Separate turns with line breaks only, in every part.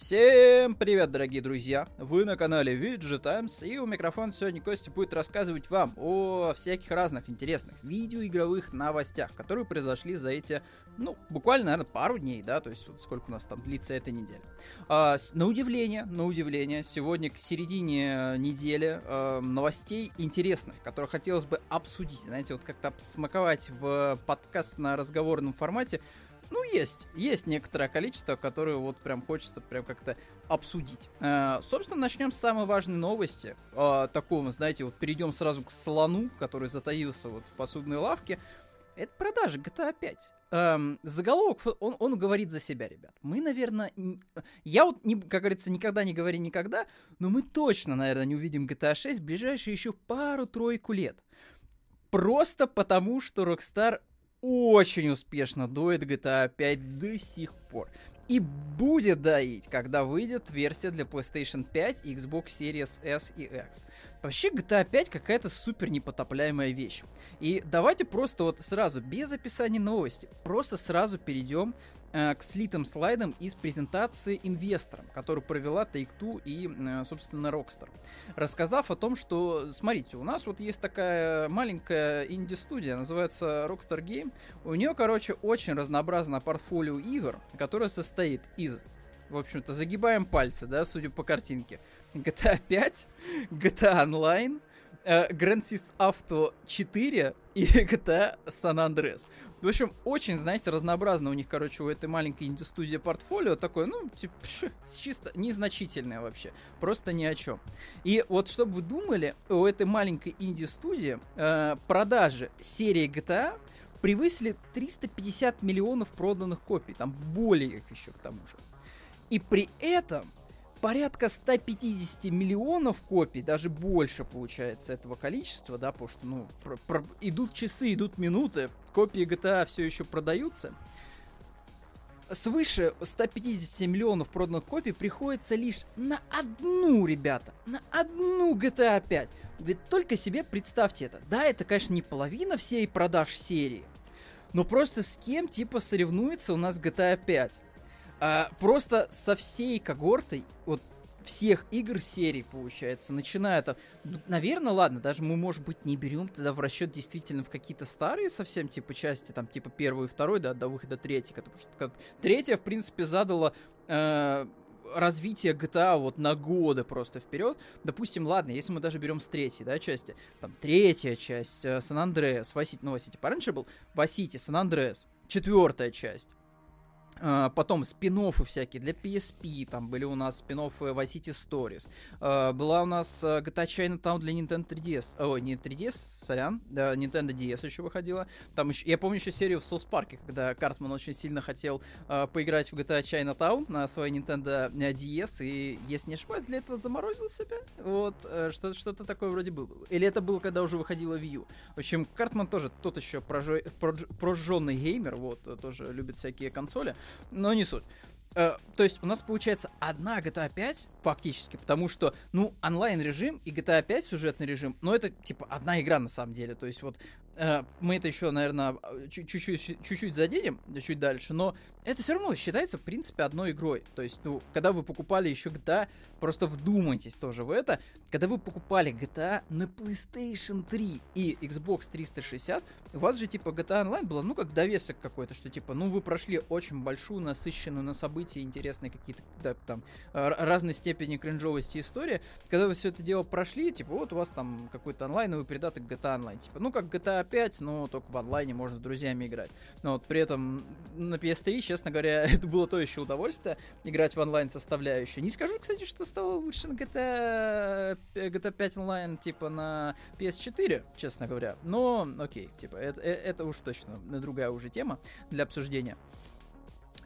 Всем привет, дорогие друзья! Вы на канале VG Times, и у микрофона сегодня Костя будет рассказывать вам о всяких разных интересных видеоигровых новостях, которые произошли за эти, ну, буквально, наверное, пару дней, да, то есть вот сколько у нас там длится эта неделя. А, на удивление, на удивление, сегодня к середине недели а, новостей интересных, которые хотелось бы обсудить, знаете, вот как-то смаковать в подкаст на разговорном формате, ну, есть. Есть некоторое количество, которые вот прям хочется прям как-то обсудить. Э, собственно, начнем с самой важной новости. Э, такого, знаете, вот перейдем сразу к слону, который затаился вот в посудной лавке. Это продажи GTA 5. Эм, заголовок, он, он говорит за себя, ребят. Мы, наверное, я вот, не, как говорится, никогда не говори никогда, но мы точно, наверное, не увидим GTA 6 в ближайшие еще пару-тройку лет. Просто потому, что Rockstar очень успешно доит GTA 5 до сих пор. И будет доить, когда выйдет версия для PlayStation 5 и Xbox Series S и X. Вообще GTA 5 какая-то супер непотопляемая вещь. И давайте просто вот сразу, без описания новости, просто сразу перейдем Э, к слитым слайдам из презентации инвесторам, которую провела Take-Two и, э, собственно, Rockstar. Рассказав о том, что, смотрите, у нас вот есть такая маленькая инди-студия, называется Rockstar Game. У нее, короче, очень разнообразное портфолио игр, которое состоит из в общем-то, загибаем пальцы, да, судя по картинке. GTA 5, GTA Online, э, Grand Theft Auto 4 и GTA San Andreas. В общем, очень, знаете, разнообразно у них, короче, у этой маленькой инди-студии портфолио такое, ну, типа, чисто незначительное вообще. Просто ни о чем. И вот, чтобы вы думали, у этой маленькой инди-студии э, продажи серии GTA превысили 350 миллионов проданных копий. Там более их еще к тому же. И при этом порядка 150 миллионов копий, даже больше получается этого количества, да, потому что, ну, про, про, идут часы, идут минуты, копии GTA все еще продаются. Свыше 150 миллионов проданных копий приходится лишь на одну, ребята, на одну GTA 5. Ведь только себе представьте это. Да, это, конечно, не половина всей продаж серии, но просто с кем типа соревнуется у нас GTA 5? А, просто со всей когортой, вот всех игр серии, получается, начиная там, наверное, ладно, даже мы, может быть, не берем тогда в расчет действительно в какие-то старые совсем, типа, части, там, типа, первый и второй, да, до выхода третьей, потому что как, третья, в принципе, задала э, развитие GTA вот на годы просто вперед. Допустим, ладно, если мы даже берем с третьей, да, части, там, третья часть, Сан-Андреас, Васити, ну, Васити пораньше был, Васити, Сан-Андреас, четвертая часть, потом спин всякие для PSP, там были у нас спин Vice City Stories. Uh, была у нас uh, GTA Chinatown для Nintendo 3DS. Ой, не 3DS, сорян, да, Nintendo DS еще выходила. Там еще, я помню еще серию в Соус Парке, когда Картман очень сильно хотел поиграть в GTA Chinatown на своей Nintendo DS, и, если не ошибаюсь, для этого заморозил себя. Вот, uh, что- что-то такое вроде было. Или это было, когда уже выходила Wii U. В общем, Картман тоже тот еще прожженный прож- геймер, вот, тоже любит всякие консоли но не суть. Э, то есть у нас получается одна GTA 5 фактически, потому что, ну, онлайн режим и GTA 5 сюжетный режим, но это типа одна игра на самом деле. То есть вот мы это еще, наверное, чуть-чуть, чуть-чуть заденем, чуть дальше, но это все равно считается, в принципе, одной игрой. То есть, ну, когда вы покупали еще GTA, просто вдумайтесь тоже в это, когда вы покупали GTA на PlayStation 3 и Xbox 360, у вас же, типа, GTA Online было, ну, как довесок какой-то, что, типа, ну, вы прошли очень большую, насыщенную на события, интересные какие-то, да, там, разной степени кринжовости истории. Когда вы все это дело прошли, типа, вот у вас там какой-то онлайновый придаток GTA Online, типа, ну, как GTA 5, но только в онлайне можно с друзьями играть. Но вот при этом на PS3, честно говоря, это было то еще удовольствие, играть в онлайн составляющую. Не скажу, кстати, что стало лучше на GTA, GTA 5 онлайн, типа, на PS4, честно говоря. Но, окей, типа, это, э, это уж точно другая уже тема для обсуждения.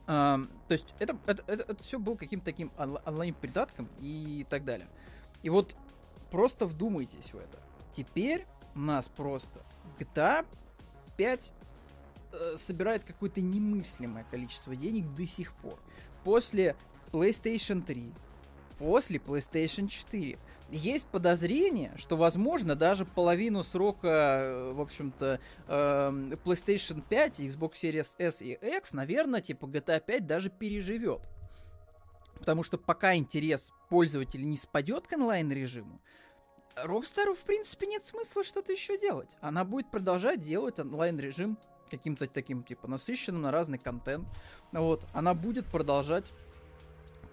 Uh, то есть это, это, это, это все было каким-то таким онлайн-придатком и так далее. И вот просто вдумайтесь в это. Теперь нас просто GTA 5 э, собирает какое-то немыслимое количество денег до сих пор. После PlayStation 3, после PlayStation 4. Есть подозрение, что, возможно, даже половину срока, э, в общем-то, э, PlayStation 5, Xbox Series S и X, наверное, типа GTA 5 даже переживет. Потому что пока интерес пользователей не спадет к онлайн-режиму, Rockstar, в принципе, нет смысла что-то еще делать. Она будет продолжать делать онлайн-режим каким-то таким, типа, насыщенным на разный контент. Вот. Она будет продолжать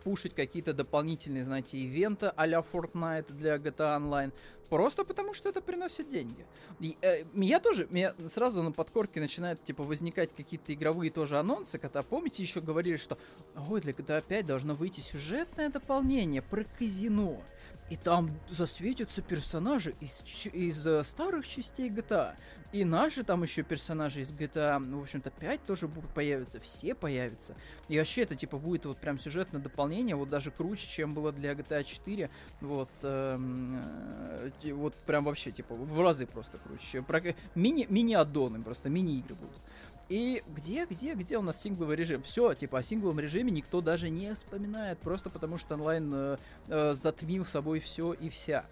пушить какие-то дополнительные, знаете, ивенты а-ля Fortnite для GTA Online. Просто потому, что это приносит деньги. И, э, меня тоже, меня сразу на подкорке начинают, типа, возникать какие-то игровые тоже анонсы, когда, помните, еще говорили, что, ой, для GTA 5 должно выйти сюжетное дополнение про казино. И там засветятся персонажи из, из uh, старых частей GTA. И наши там еще персонажи из GTA, в общем-то, 5 тоже будут появиться, все появятся. И вообще это, типа, будет вот прям сюжетное дополнение, вот даже круче, чем было для GTA 4. Вот, эм, э, вот прям вообще, типа, в разы просто круче. Про, мини, мини-аддоны, просто мини-игры будут. И где, где, где у нас сингловый режим? Все, типа о сингловом режиме никто даже не вспоминает, просто потому что онлайн э, э, затмил собой все и вся.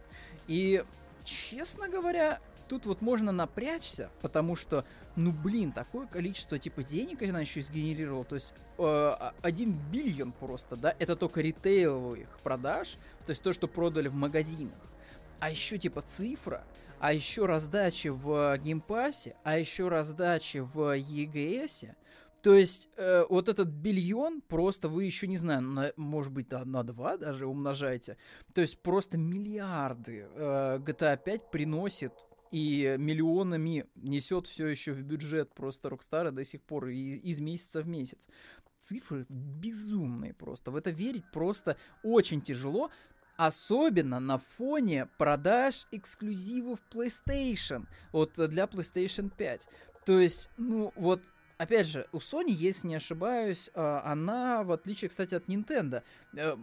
И, честно говоря, тут вот можно напрячься, потому что, ну блин, такое количество типа денег она еще сгенерировала, то есть э, 1 биллион просто, да, это только ритейловых продаж, то есть то, что продали в магазинах. А еще типа цифра, а еще раздачи в Game Pass е, а еще раздачи в EGS. То есть э, вот этот биллион просто вы еще не знаю, на, может быть на, на 2 даже умножаете. То есть просто миллиарды э, GTA 5 приносит и миллионами несет все еще в бюджет просто Rockstar до сих пор и, из месяца в месяц. Цифры безумные просто. В это верить просто очень тяжело. Особенно на фоне продаж эксклюзивов PlayStation. Вот для PlayStation 5. То есть, ну вот Опять же, у Sony, если не ошибаюсь, а, она, в отличие, кстати, от Nintendo, э,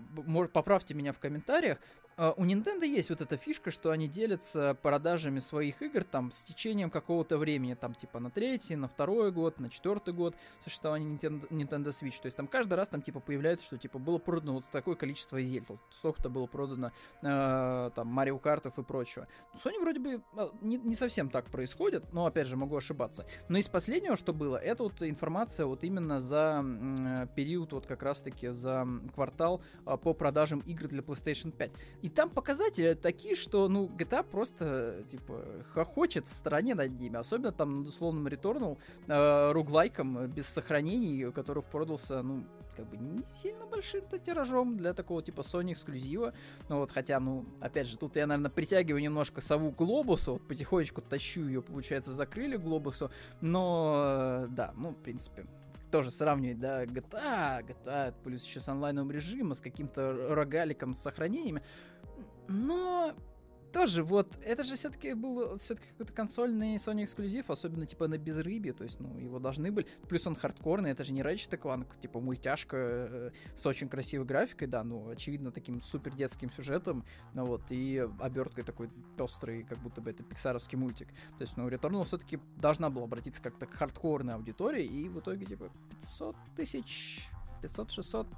поправьте меня в комментариях, у Nintendo есть вот эта фишка, что они делятся продажами своих игр там с течением какого-то времени, там типа на третий, на второй год, на четвертый год существования Nintendo, Nintendo Switch. То есть там каждый раз там типа появляется, что типа было продано вот такое количество зель, вот столько-то было продано э, там Марио Картов и прочего. Sony вроде бы э, не, не совсем так происходит, но опять же могу ошибаться. Но из последнего, что было, это вот информация вот именно за э, период вот как раз-таки за квартал э, по продажам игр для PlayStation 5. И там показатели такие, что, ну, GTA просто, типа, хохочет в стороне над ними. Особенно там над условным Returnal, э, руглайком без сохранений, который продался, ну, как бы не сильно большим-то тиражом для такого типа Sony эксклюзива. Ну вот, хотя, ну, опять же, тут я, наверное, притягиваю немножко сову к глобусу, вот потихонечку тащу ее, получается, закрыли глобусу, но, да, ну, в принципе, тоже сравнивать, да, GTA, GTA плюс еще с онлайновым режимом, с каким-то рогаликом, с сохранениями. Но тоже вот, это же все-таки был все-таки какой-то консольный Sony эксклюзив, особенно типа на безрыбье, то есть, ну, его должны были, плюс он хардкорный, это же не Ratchet Clank, типа мультяшка э, с очень красивой графикой, да, ну, очевидно, таким супер детским сюжетом, ну, вот, и оберткой такой пестрый, как будто бы это пиксаровский мультик. То есть, ну, Returnal все-таки должна была обратиться как-то к хардкорной аудитории, и в итоге, типа, 500 тысяч, 500-600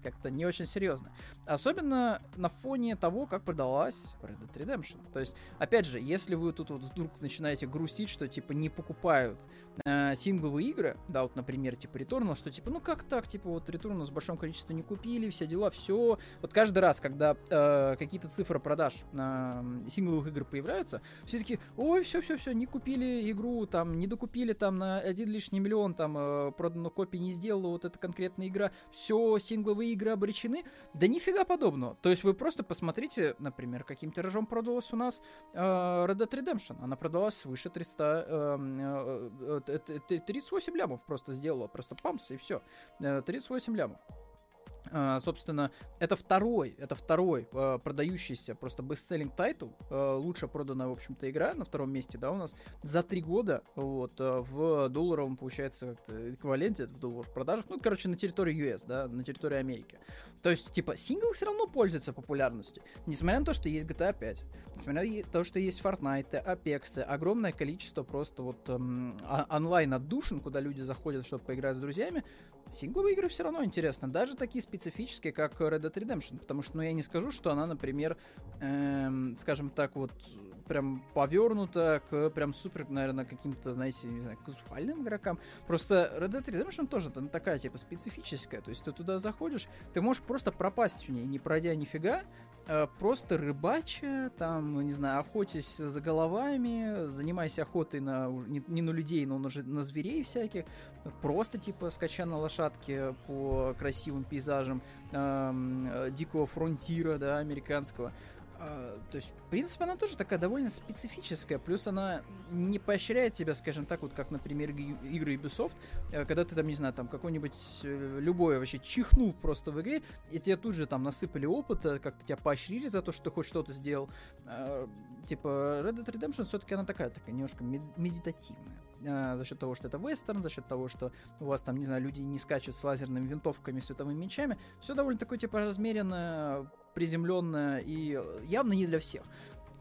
как-то не очень серьезно. Особенно на фоне того, как продалась Red Dead Redemption. То есть, опять же, если вы тут вот вдруг начинаете грустить, что типа не покупают э, сингловые игры, да, вот, например, типа Returnal, что типа, ну как так, типа вот Returnal с большим количеством не купили, все дела, все. Вот каждый раз, когда э, какие-то цифры продаж э, сингловых игр появляются, все таки ой, все-все-все, не купили игру, там, не докупили там на один лишний миллион, там, э, проданную копий не сделала вот эта конкретная игра, все, сингловые игры обречены. Да нифига подобного. То есть вы просто посмотрите, например, каким тиражом продалась у нас э, Red Dead Redemption. Она продалась свыше 300, э, э, 38 лямов просто сделала, просто памс и все. 38 лямов. Uh, собственно, это второй, это второй э, продающийся просто best-selling title, э, лучше проданная, в общем-то, игра на втором месте, да, у нас за три года, вот, в долларовом, получается, эквиваленте в долларовых продажах, ну, короче, на территории US, да, на территории Америки. То есть, типа, сингл все равно пользуется популярностью, несмотря на то, что есть GTA 5, несмотря на то, что есть Fortnite, Apex, огромное количество просто вот эм, онлайн отдушин, куда люди заходят, чтобы поиграть с друзьями, сингловые игры все равно интересны, даже такие специфические, как Red Dead Redemption, потому что, ну, я не скажу, что она, например, эм, скажем так, вот прям повернута к прям супер, наверное, каким-то, знаете, не знаю, казуальным игрокам. Просто Red Dead Redemption тоже она такая, типа, специфическая. То есть ты туда заходишь, ты можешь просто пропасть в ней, не пройдя нифига, а просто рыбача, там, не знаю, охотясь за головами, занимаясь охотой на, не, не на людей, но уже на зверей всяких, просто, типа, скача на лошадке по красивым пейзажам э, дикого фронтира, да, американского. А, то есть, в принципе, она тоже такая довольно специфическая. Плюс она не поощряет тебя, скажем так, вот как, например, игры Ubisoft, э, когда ты там, не знаю, там какой-нибудь э, любой вообще чихнул просто в игре, и тебе тут же там насыпали опыта, как-то тебя поощрили за то, что ты хоть что-то сделал. А, типа, Red Dead Redemption все-таки она такая, такая немножко медитативная а, за счет того, что это вестерн, за счет того, что у вас там, не знаю, люди не скачут с лазерными винтовками, световыми мечами. Все довольно такое, типа, размеренное, приземленная и явно не для всех.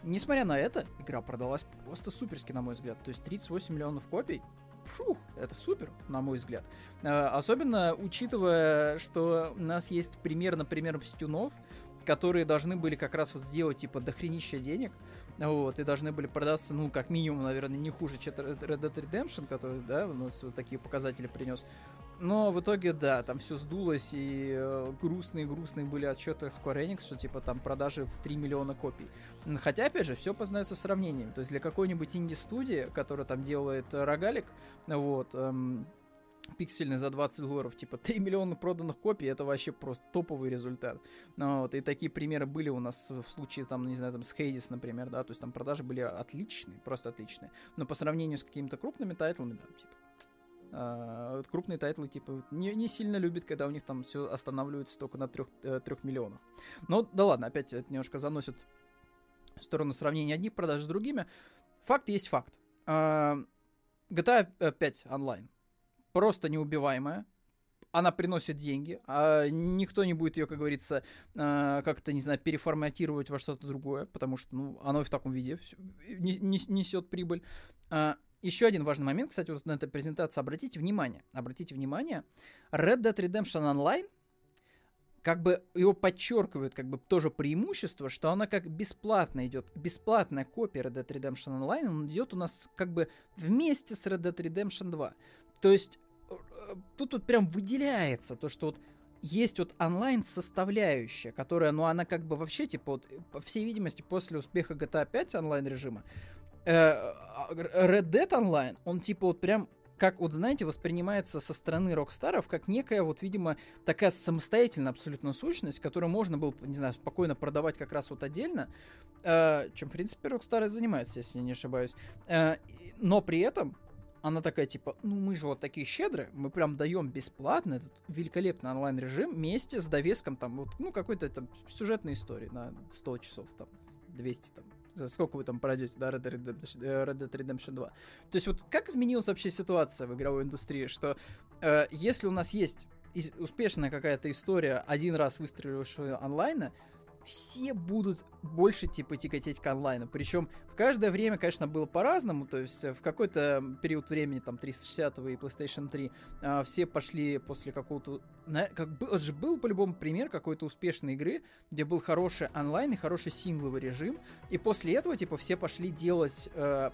Несмотря на это, игра продалась просто суперски, на мой взгляд. То есть 38 миллионов копий. Фу, это супер, на мой взгляд. А, особенно учитывая, что у нас есть пример, например, стюнов, которые должны были как раз вот сделать типа дохренища денег. Вот, и должны были продаться, ну, как минимум, наверное, не хуже, чем Red Dead Redemption, который, да, у нас вот такие показатели принес. Но в итоге, да, там все сдулось, и э, грустные-грустные были отчеты Square Enix, что типа там продажи в 3 миллиона копий. Хотя, опять же, все познается сравнением. То есть для какой-нибудь инди-студии, которая там делает рогалик, вот, эм, пиксельный за 20 долларов, типа 3 миллиона проданных копий, это вообще просто топовый результат. Ну, вот, и такие примеры были у нас в случае, там, не знаю, там, с Hades, например, да, то есть там продажи были отличные, просто отличные. Но по сравнению с какими-то крупными title ами, да, типа, Э, крупные title ы, типа, не, не сильно любят, когда у них там все останавливается только на трех, э, трех миллионах. Но, да ладно, опять это немножко заносит в сторону сравнения одних продаж с другими. Факт есть факт. Э, GTA 5 онлайн просто неубиваемая, она приносит деньги, а никто не будет ее, как говорится, э, как-то, не знаю, переформатировать во что-то другое, потому что, ну, оно и в таком виде несет прибыль. Еще один важный момент, кстати, вот на этой презентации, обратите внимание, обратите внимание, Red Dead Redemption Online, как бы его подчеркивают, как бы тоже преимущество, что она как бесплатно идет, бесплатная копия Red Dead Redemption Online, он идет у нас как бы вместе с Red Dead Redemption 2. То есть э, тут вот прям выделяется то, что вот есть вот онлайн составляющая, которая, ну, она как бы вообще, типа, вот, по всей видимости, после успеха GTA 5 онлайн режима, Red Dead Online, он типа вот прям как вот, знаете, воспринимается со стороны Рокстаров как некая вот, видимо, такая самостоятельная абсолютно сущность, которую можно было, не знаю, спокойно продавать как раз вот отдельно, э, чем, в принципе, Рокстары занимаются, если я не ошибаюсь. Э, но при этом она такая, типа, ну мы же вот такие щедрые, мы прям даем бесплатно этот великолепный онлайн-режим вместе с довеском там, вот, ну, какой-то там сюжетной истории на 100 часов, там, 200 там, за сколько вы там пройдете, да, Red Dead, Redemption, э, Red Dead Redemption 2. То есть вот как изменилась вообще ситуация в игровой индустрии, что э, если у нас есть успешная какая-то история, один раз выстрелившая онлайна, все будут больше типа тяготеть к онлайну. Причем в каждое время, конечно, было по-разному. То есть э, в какой-то период времени, там, 360 и PlayStation 3, э, все пошли после какого-то... Как бы, же был по-любому пример какой-то успешной игры, где был хороший онлайн и хороший сингловый режим. И после этого, типа, все пошли делать э,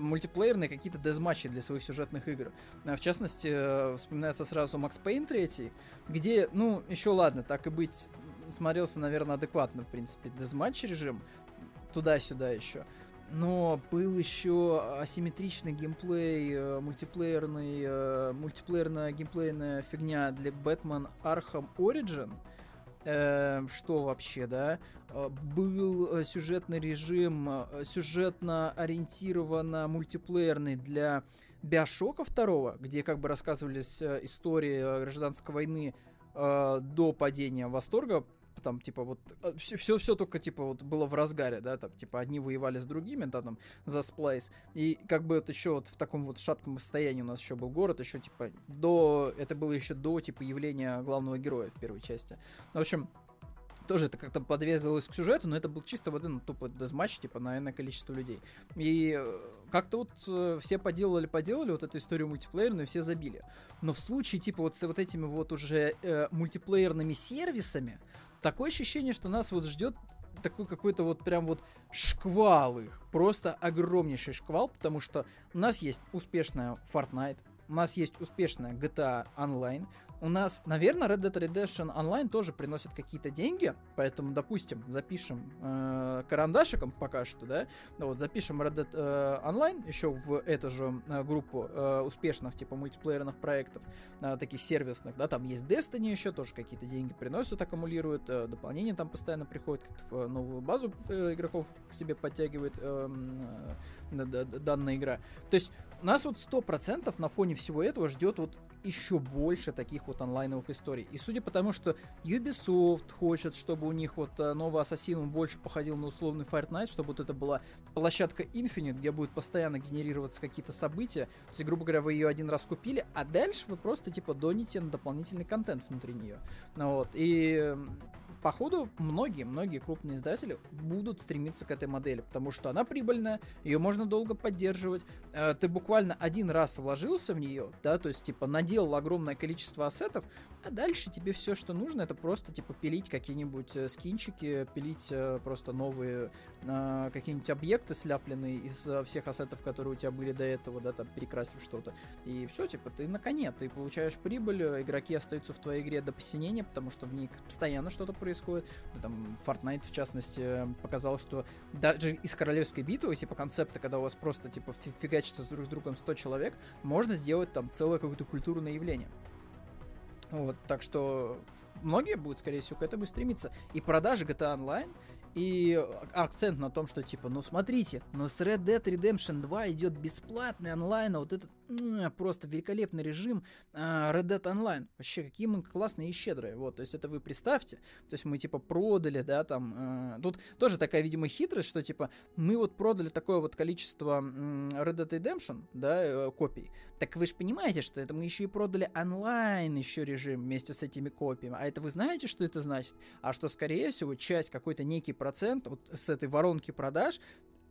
мультиплеерные какие-то дезматчи для своих сюжетных игр. В частности, вспоминается сразу Max Payne 3, где, ну, еще ладно, так и быть, смотрелся, наверное, адекватно, в принципе, дезматч режим, туда-сюда еще. Но был еще асимметричный геймплей, э, мультиплеерный, э, мультиплеерная геймплейная фигня для Batman Arkham Origin. Э, что вообще, да? Был сюжетный режим, сюжетно ориентированно мультиплеерный для Биошока второго, где как бы рассказывались истории гражданской войны э, до падения восторга, там, типа, вот, все, все, все только, типа, вот было в разгаре, да, там, типа, одни воевали с другими, да, там, за сплайс, и как бы вот еще вот в таком вот шатком состоянии у нас еще был город, еще, типа, до, это было еще до, типа, явления главного героя в первой части. В общем, тоже это как-то подвязывалось к сюжету, но это был чисто вот один тупо дезматч, типа, на иное количество людей. И э, как-то вот э, все поделали, поделали вот эту историю мультиплеерную, все забили. Но в случае, типа, вот с вот этими вот уже э, мультиплеерными сервисами, такое ощущение, что нас вот ждет такой какой-то вот прям вот шквал их. Просто огромнейший шквал, потому что у нас есть успешная Fortnite, у нас есть успешная GTA Online, у нас, наверное, Red Dead Redemption Online тоже приносит какие-то деньги, поэтому, допустим, запишем э, карандашиком пока что, да, вот запишем Red Dead э, Online еще в эту же э, группу э, успешных типа мультиплеерных проектов, э, таких сервисных, да, там есть Destiny еще тоже какие-то деньги приносят, аккумулируют, э, дополнения там постоянно приходят, как-то в новую базу э, игроков к себе подтягивает э, э, данная игра. То есть нас вот сто процентов на фоне всего этого ждет вот еще больше таких вот онлайновых историй. И судя по тому, что Ubisoft хочет, чтобы у них вот э, новый Ассасин больше походил на условный Fortnite, чтобы вот это была площадка Infinite, где будет постоянно генерироваться какие-то события. То есть, грубо говоря, вы ее один раз купили, а дальше вы просто типа доните на дополнительный контент внутри нее. Ну, вот. И походу, многие-многие крупные издатели будут стремиться к этой модели, потому что она прибыльная, ее можно долго поддерживать. Э, ты буквально один раз вложился в нее, да, то есть, типа, наделал огромное количество ассетов, а дальше тебе все, что нужно, это просто, типа, пилить какие-нибудь э, скинчики, пилить э, просто новые какие-нибудь объекты сляпленные из всех ассетов, которые у тебя были до этого, да, там, перекрасив что-то. И все, типа, ты на коне, ты получаешь прибыль, игроки остаются в твоей игре до посинения, потому что в ней постоянно что-то происходит. Да, там Fortnite, в частности, показал, что даже из королевской битвы, типа концепта, когда у вас просто типа фигачится друг с другом 100 человек, можно сделать там целое какое-то культурное явление. Вот, так что многие будут, скорее всего, к этому стремиться. И продажи GTA Online и акцент на том, что типа, ну смотрите, но с Red Dead Redemption 2 идет бесплатный онлайн, а вот этот просто великолепный режим а, Red Dead Online. Вообще, какие мы классные и щедрые. Вот, то есть это вы представьте, то есть мы типа продали, да, там, э, тут тоже такая, видимо, хитрость, что типа мы вот продали такое вот количество Red Dead Redemption, да, э, копий. Так вы же понимаете, что это мы еще и продали онлайн еще режим вместе с этими копиями. А это вы знаете, что это значит? А что, скорее всего, часть, какой-то некий процент вот с этой воронки продаж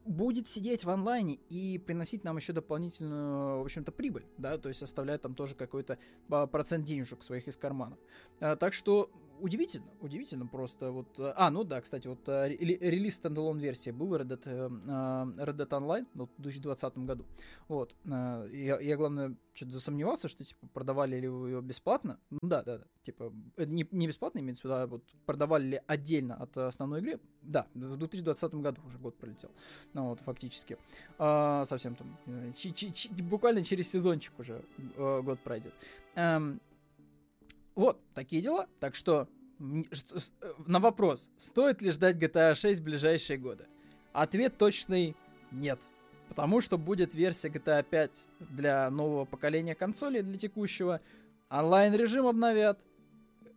будет сидеть в онлайне и приносить нам еще дополнительную, в общем-то, прибыль, да, то есть оставлять там тоже какой-то а, процент денежек своих из карманов. А, так что удивительно, удивительно просто. Вот, э, а, ну да, кстати, вот э, релиз стендалон версии был Red Dead, э, Red Dead Online ну, в 2020 году. Вот. Я, я главное, что-то засомневался, что, типа, продавали ли вы ее бесплатно. Ну да, да, да. Типа, не, не бесплатно имеется в виду, а вот продавали ли отдельно от основной игры. Да, в 2020 году уже год пролетел. Ну вот, фактически. А, совсем там, ч- ч- ч- буквально через сезончик уже год пройдет. Эм, вот, такие дела. Так что на вопрос, стоит ли ждать GTA 6 в ближайшие годы? Ответ точный нет. Потому что будет версия GTA 5 для нового поколения консолей, для текущего. Онлайн-режим обновят,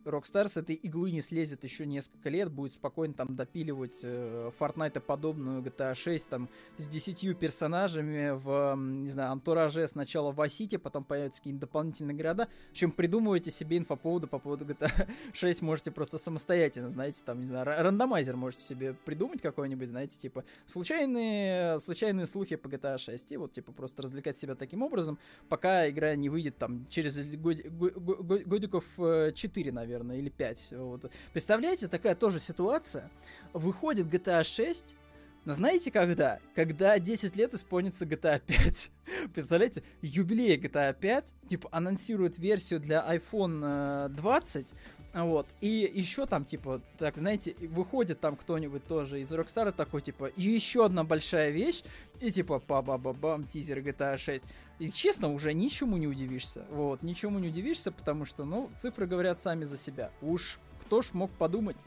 Rockstar с этой иглы не слезет еще несколько лет, будет спокойно там допиливать э, Fortnite подобную GTA 6 там с десятью персонажами в, не знаю, антураже сначала в Асите, потом появятся какие-нибудь дополнительные города. В общем, придумывайте себе инфоповоды по поводу GTA 6, можете просто самостоятельно, знаете, там, не знаю, рандомайзер можете себе придумать какой-нибудь, знаете, типа случайные, случайные слухи по GTA 6, и вот, типа, просто развлекать себя таким образом, пока игра не выйдет там через год, год, годиков 4, э, наверное, наверное, или 5. Вот. Представляете, такая тоже ситуация. Выходит GTA 6, но знаете когда? Когда 10 лет исполнится GTA 5. Представляете, юбилей GTA 5, типа, анонсирует версию для iPhone 20, э, вот. И еще там, типа, так, знаете, выходит там кто-нибудь тоже из Rockstar такой, типа, и еще одна большая вещь, и типа, па-ба-ба-бам, тизер GTA 6. И честно, уже ничему не удивишься. Вот, ничему не удивишься, потому что, ну, цифры говорят сами за себя. Уж кто ж мог подумать,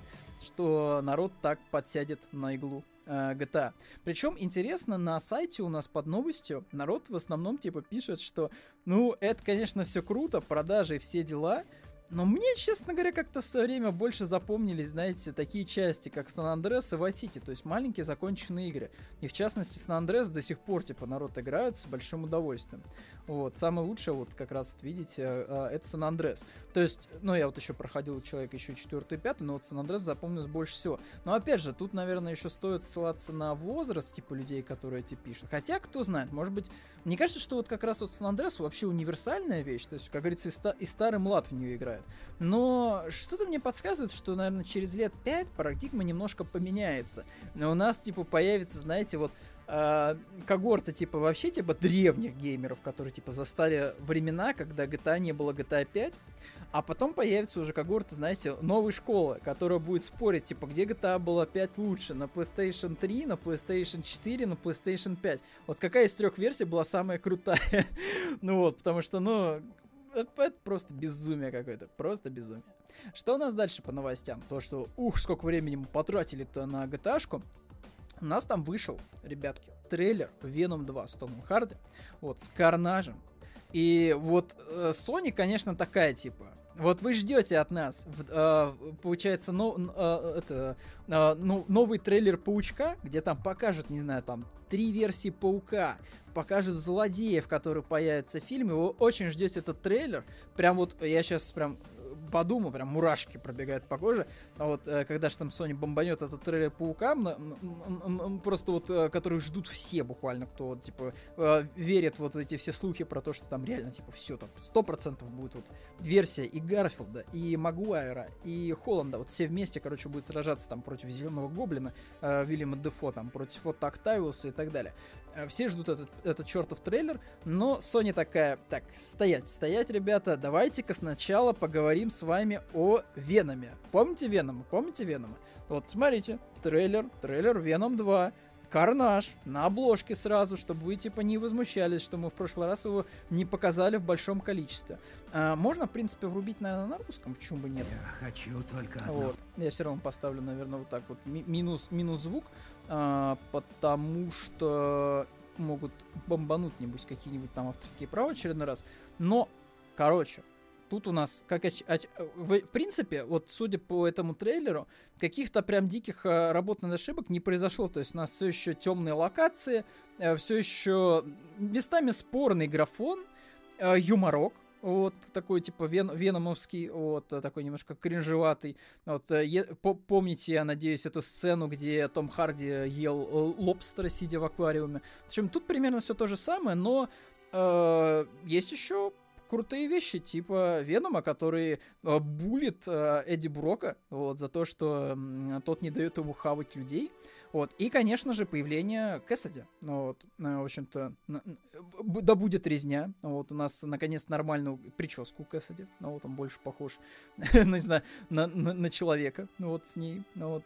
что народ так подсядет на иглу э, GTA. Причем интересно, на сайте у нас под новостью народ в основном типа пишет, что, ну, это, конечно, все круто, продажи все дела, но мне, честно говоря, как-то в свое время больше запомнились, знаете, такие части, как Сан Andreas и City, то есть маленькие законченные игры. И в частности, Сан Andreas до сих пор, типа, народ играет с большим удовольствием. Вот, самое лучшее, вот как раз, видите, э, это Сан Andreas. То есть, ну, я вот еще проходил человек еще четвертый и пятый, но вот Сан Andreas запомнилось больше всего. Но опять же, тут, наверное, еще стоит ссылаться на возраст, типа, людей, которые эти пишут. Хотя, кто знает, может быть, мне кажется, что вот как раз вот Сан Andreas вообще универсальная вещь, то есть, как говорится, и, ста- и старый млад в нее играет. Выпускают. Но что-то мне подсказывает, что, наверное, через лет пять парадигма немножко поменяется. У нас, типа, появится, знаете, вот э, когорта, типа, вообще, типа, древних геймеров, которые, типа, застали времена, когда GTA не было GTA 5, а потом появится уже когорта, знаете, новой школы, которая будет спорить, типа, где GTA была 5 лучше, на PlayStation 3, на PlayStation 4, на PlayStation 5. Вот какая из трех версий была самая крутая? ну вот, потому что, ну, это просто безумие какое-то, просто безумие. Что у нас дальше по новостям? То, что, ух, сколько времени мы потратили-то на GTA-шку. У нас там вышел, ребятки, трейлер Venom 2 с Томом Харди, вот, с Карнажем. И вот э, Sony, конечно, такая, типа, вот вы ждете от нас, э, получается, ну, э, это, э, ну, новый трейлер Паучка, где там покажут, не знаю, там, три версии Паука, покажут злодеев, которые появятся в фильме. Вы очень ждете этот трейлер. Прям вот я сейчас прям подумал, прям мурашки пробегают по коже. А вот э, когда же там Sony бомбанет этот трейлер Паукам, просто вот, э, которые ждут все буквально, кто вот, типа, э, верит вот эти все слухи про то, что там реально, типа, все, там, сто процентов будет вот версия и Гарфилда, и Магуайра, и Холланда, вот все вместе, короче, будут сражаться там против Зеленого Гоблина, Вильяма Дефо, там, против Отто Октавиуса и так далее. Все ждут этот, этот чертов трейлер, но Sony такая, так, стоять, стоять, ребята, давайте-ка сначала поговорим с вами о Веноме. Помните Венома? Помните Венома? Вот, смотрите, трейлер, трейлер Веном 2, Карнаж на обложке сразу, чтобы вы типа не возмущались, что мы в прошлый раз его не показали в большом количестве. А, можно, в принципе, врубить, наверное, на русском, почему бы нет?
Я хочу только одно.
Вот. Я все равно поставлю, наверное, вот так вот ми- минус, минус звук, а, потому что могут бомбануть, небось, какие-нибудь там авторские права очередной раз. Но, короче, Тут у нас, как оч... Оч... в принципе, вот судя по этому трейлеру, каких-то прям диких э, работ над ошибок не произошло. То есть у нас все еще темные локации, э, все еще местами спорный графон, э, юморок, вот такой типа вен, веномовский, вот такой немножко кринжеватый. Вот е, по, помните, я надеюсь, эту сцену, где Том Харди ел лобстера, сидя в аквариуме. В общем, тут примерно все то же самое, но э, есть еще крутые вещи, типа Венома, который э, булит э, Эдди Брока вот, за то, что э, тот не дает ему хавать людей. Вот. И, конечно же, появление Кэссиди. Ну вот. Э, в общем-то, да будет резня. Вот. У нас, наконец, нормальную прическу Кэссиди. Ну, вот он больше похож, не знаю, на, на, на человека. Вот с ней. Ну, вот.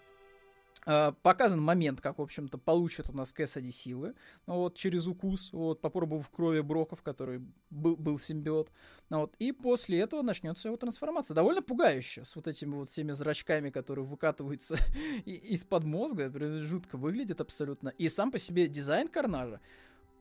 Uh, показан момент, как, в общем-то, получит у нас Кэссиди силы, ну, вот, через укус, вот, попробовав крови Броков, который был, был симбиот, ну, вот, и после этого начнется его трансформация. Довольно пугающая, с вот этими вот всеми зрачками, которые выкатываются из-под мозга, жутко выглядит абсолютно, и сам по себе дизайн Карнажа,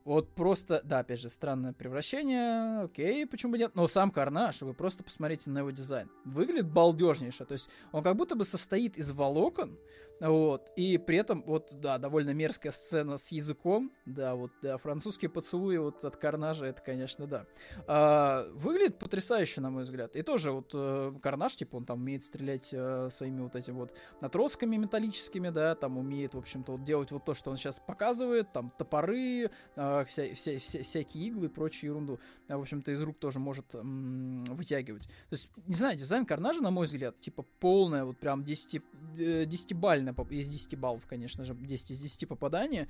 вот просто, да, опять же, странное превращение, окей, почему бы нет, но сам Карнаж, вы просто посмотрите на его дизайн. Выглядит балдежнейше, то есть он как будто бы состоит из волокон, вот, и при этом, вот, да, довольно мерзкая сцена с языком, да, вот, да, французские поцелуи вот от Карнажа, это, конечно, да. А, выглядит потрясающе, на мой взгляд. И тоже вот э, Карнаж, типа, он там умеет стрелять э, своими вот этими вот натросками металлическими, да, там умеет, в общем-то, вот делать вот то, что он сейчас показывает, там топоры, э, вся, вся, вся, всякие иглы и прочую ерунду. А, в общем-то, из рук тоже может м- вытягивать. То есть, не знаю, дизайн Карнажа, на мой взгляд, типа, полная, вот прям 10, 10-бальная из 10 баллов, конечно же, 10 из 10 попадания,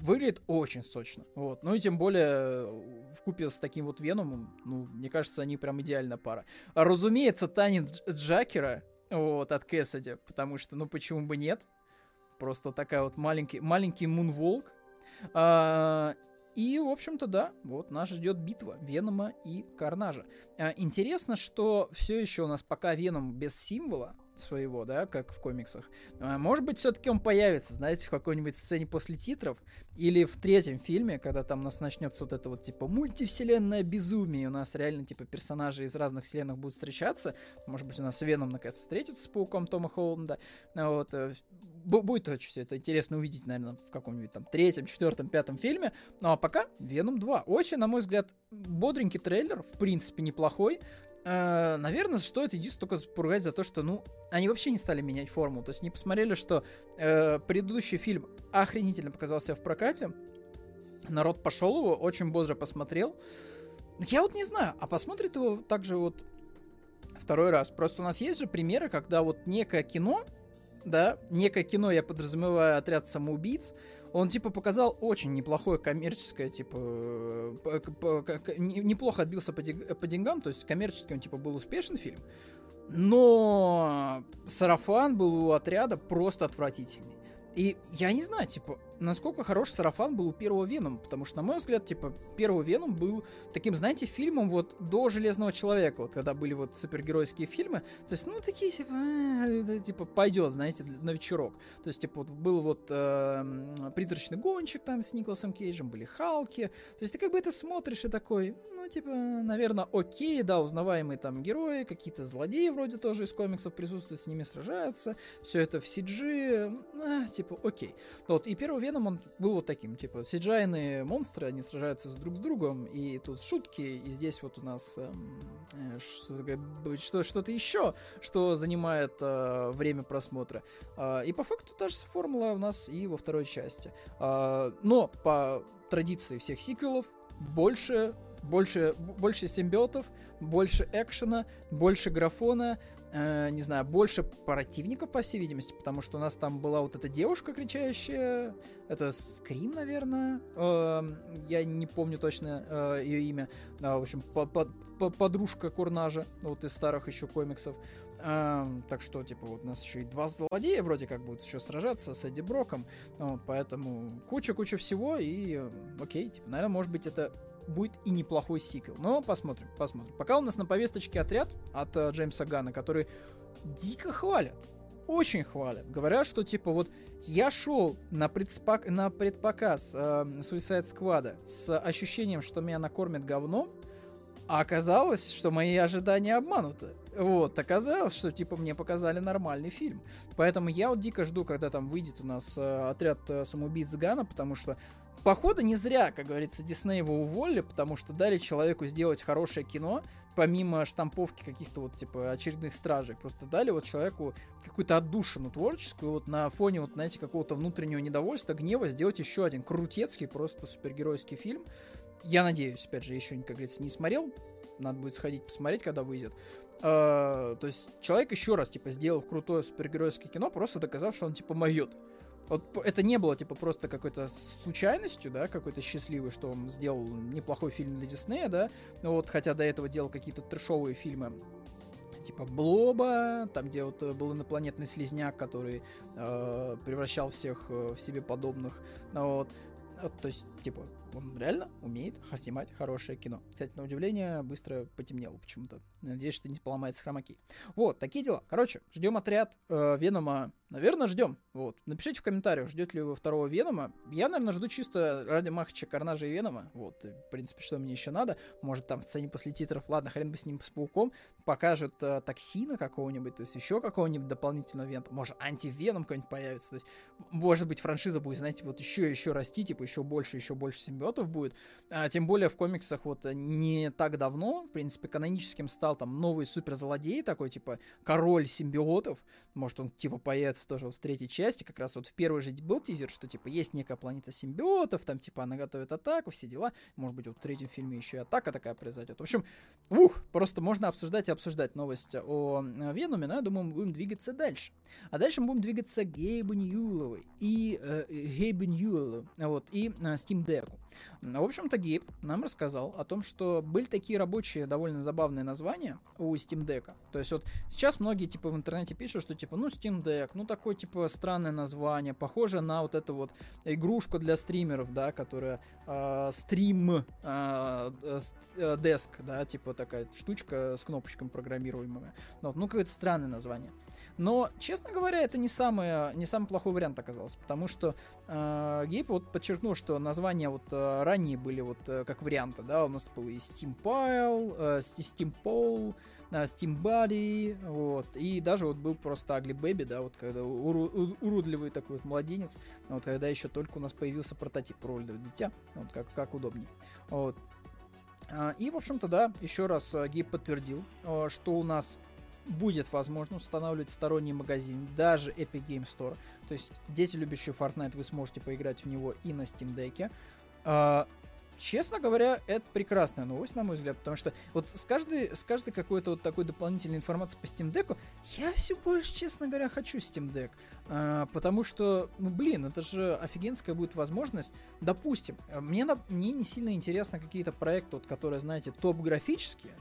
выглядит очень сочно. Вот. Ну и тем более э, в купе с таким вот Веномом, ну, мне кажется, они прям идеальная пара. А, разумеется, танец Джакера вот, от Кэссиди, потому что, ну, почему бы нет? Просто такая вот маленький, маленький мунволк. А, и, в общем-то, да, вот нас ждет битва Венома и Карнажа. А, интересно, что все еще у нас пока Веном без символа, своего, да, как в комиксах. А, может быть, все-таки он появится, знаете, в какой-нибудь сцене после титров, или в третьем фильме, когда там у нас начнется вот это вот, типа, мультивселенная безумие, у нас реально, типа, персонажи из разных вселенных будут встречаться, может быть, у нас Веном наконец встретится с Пауком Тома Холланда, вот, э, будет очень все это интересно увидеть, наверное, в каком-нибудь там третьем, четвертом, пятом фильме. Ну а пока Веном 2. Очень, на мой взгляд, бодренький трейлер, в принципе, неплохой. Э, наверное, стоит единственное только поругать за то, что, ну, они вообще не стали менять форму. То есть не посмотрели, что э, предыдущий фильм охренительно показался в прокате. Народ пошел его, очень бодро посмотрел. Я вот не знаю, а посмотрит его также вот второй раз. Просто у нас есть же примеры, когда вот некое кино, да, некое кино, я подразумеваю отряд самоубийц, он, типа, показал очень неплохое коммерческое, типа, неплохо отбился по, по деньгам, то есть коммерчески он, типа, был успешен фильм, но сарафан был у отряда просто отвратительный. И я не знаю, типа, насколько хороший сарафан был у первого Венома, потому что, на мой взгляд, типа, первый Веном был таким, знаете, фильмом вот до Железного Человека, вот когда были вот супергеройские фильмы, то есть, ну, такие, типа, э, типа, пойдет, знаете, на вечерок. То есть, типа, вот был вот э, Призрачный гонщик там с Николасом Кейджем, были Халки, то есть, ты как бы это смотришь и такой, ну, типа, наверное, окей, да, узнаваемые там герои, какие-то злодеи вроде тоже из комиксов присутствуют, с ними сражаются, все это в CG, э, типа, окей. Вот, и первый Веном, он был вот таким, типа, сиджайные монстры, они сражаются с друг с другом, и тут шутки, и здесь вот у нас эм, э, что, что-то еще, что занимает э, время просмотра. Э, и по факту та же формула у нас и во второй части. Э, но по традиции всех сиквелов больше больше, больше симбиотов, больше экшена, больше графона, э, не знаю, больше противников, по всей видимости, потому что у нас там была вот эта девушка кричащая, это Скрим, наверное, э, я не помню точно э, ее имя, э, в общем, по -по -по подружка Курнажа, вот из старых еще комиксов, э, так что, типа, вот у нас еще и два злодея вроде как будут еще сражаться с Эдди Броком, вот, поэтому куча-куча всего, и э, окей, типа, наверное, может быть, это будет и неплохой сиквел. Но посмотрим, посмотрим. Пока у нас на повесточке отряд от uh, Джеймса Гана, который дико хвалят. Очень хвалят. Говорят, что типа вот я шел на, предспак... на предпоказ э, Suicide Squad с ощущением, что меня накормят говном, а оказалось, что мои ожидания обмануты. Вот, оказалось, что типа мне показали нормальный фильм. Поэтому я вот дико жду, когда там выйдет у нас э, отряд э, самоубийц Гана, потому что Походу, не зря, как говорится, Дисней его уволили, потому что дали человеку сделать хорошее кино, помимо штамповки каких-то вот, типа, очередных стражей. Просто дали вот человеку какую-то отдушину творческую, вот на фоне, вот, знаете, какого-то внутреннего недовольства, гнева сделать еще один крутецкий, просто супергеройский фильм. Я надеюсь, опять же, еще, как говорится, не смотрел, надо будет сходить посмотреть, когда выйдет. Uh, то есть человек еще раз, типа, сделал крутое супергеройское кино, просто доказав, что он, типа, моет. Вот это не было, типа, просто какой-то случайностью, да, какой-то счастливый, что он сделал неплохой фильм для Диснея, да, ну вот, хотя до этого делал какие-то трешовые фильмы, типа Блоба, там, где вот был инопланетный слизняк, который э, превращал всех э, в себе подобных, ну вот, то есть, типа, он реально умеет снимать хорошее кино. Кстати, на удивление, быстро потемнело почему-то. Надеюсь, что не поломается хромаки. Вот, такие дела. Короче, ждем отряд э, Венома Наверное, ждем. Вот. Напишите в комментариях, ждете ли вы второго Венома. Я, наверное, жду чисто ради Махача, Карнажа и Венома. Вот, в принципе, что мне еще надо. Может, там в сцене после титров, ладно, хрен бы с ним, с Пауком, покажут э, токсина какого-нибудь, то есть еще какого-нибудь дополнительного Венома. Может, антивеном какой-нибудь появится. То есть, может быть, франшиза будет, знаете, вот еще и еще расти, типа, еще больше, еще больше симбиотов будет. А, тем более в комиксах вот не так давно, в принципе, каноническим стал там новый суперзлодей такой, типа, король симбиотов. Может, он, типа, появится тоже в третьей части, как раз вот в первой же был тизер, что типа есть некая планета симбиотов, там типа она готовит атаку, все дела. Может быть, вот в третьем фильме еще и атака такая произойдет. В общем, ух, просто можно обсуждать и обсуждать новость о э, Венуме, но я думаю, мы будем двигаться дальше. А дальше мы будем двигаться к Гейбу Ньюловой и э, Гейбу Ньюэллу, вот, и э, Steam Deck. В общем-то, Гейб нам рассказал о том, что были такие рабочие, довольно забавные названия у Steam Deck. То есть вот сейчас многие типа в интернете пишут, что типа, ну, Steam Deck, ну, такое типа странное название, похоже на вот эту вот игрушку для стримеров, да, которая э, стрим э, э, desk, да, типа такая штучка с кнопочками программируемыми. Ну, ну какое-то странное название. Но, честно говоря, это не, самое, не самый плохой вариант оказался, потому что э, Гейб вот подчеркнул, что названия вот э, ранее были вот э, как варианты, да, у нас было и Steam Pile, э, Steam Pole, Steam Body, вот, и даже вот был просто Ugly Baby, да, вот когда уродливый такой вот младенец, вот когда еще только у нас появился прототип уродливого дитя, вот как, как удобнее, вот. А, и, в общем-то, да, еще раз Гейб подтвердил, что у нас будет возможно устанавливать сторонний магазин, даже Epic Game Store. То есть дети, любящие Fortnite, вы сможете поиграть в него и на Steam Deck. А, честно говоря, это прекрасная новость, на мой взгляд, потому что вот с каждой, с каждой какой-то вот такой дополнительной информацией по Steam Deck я все больше, честно говоря, хочу Steam Deck, а, потому что, ну, блин, это же офигенская будет возможность. Допустим, мне, мне не сильно интересно какие-то проекты, вот, которые, знаете, топ-графические,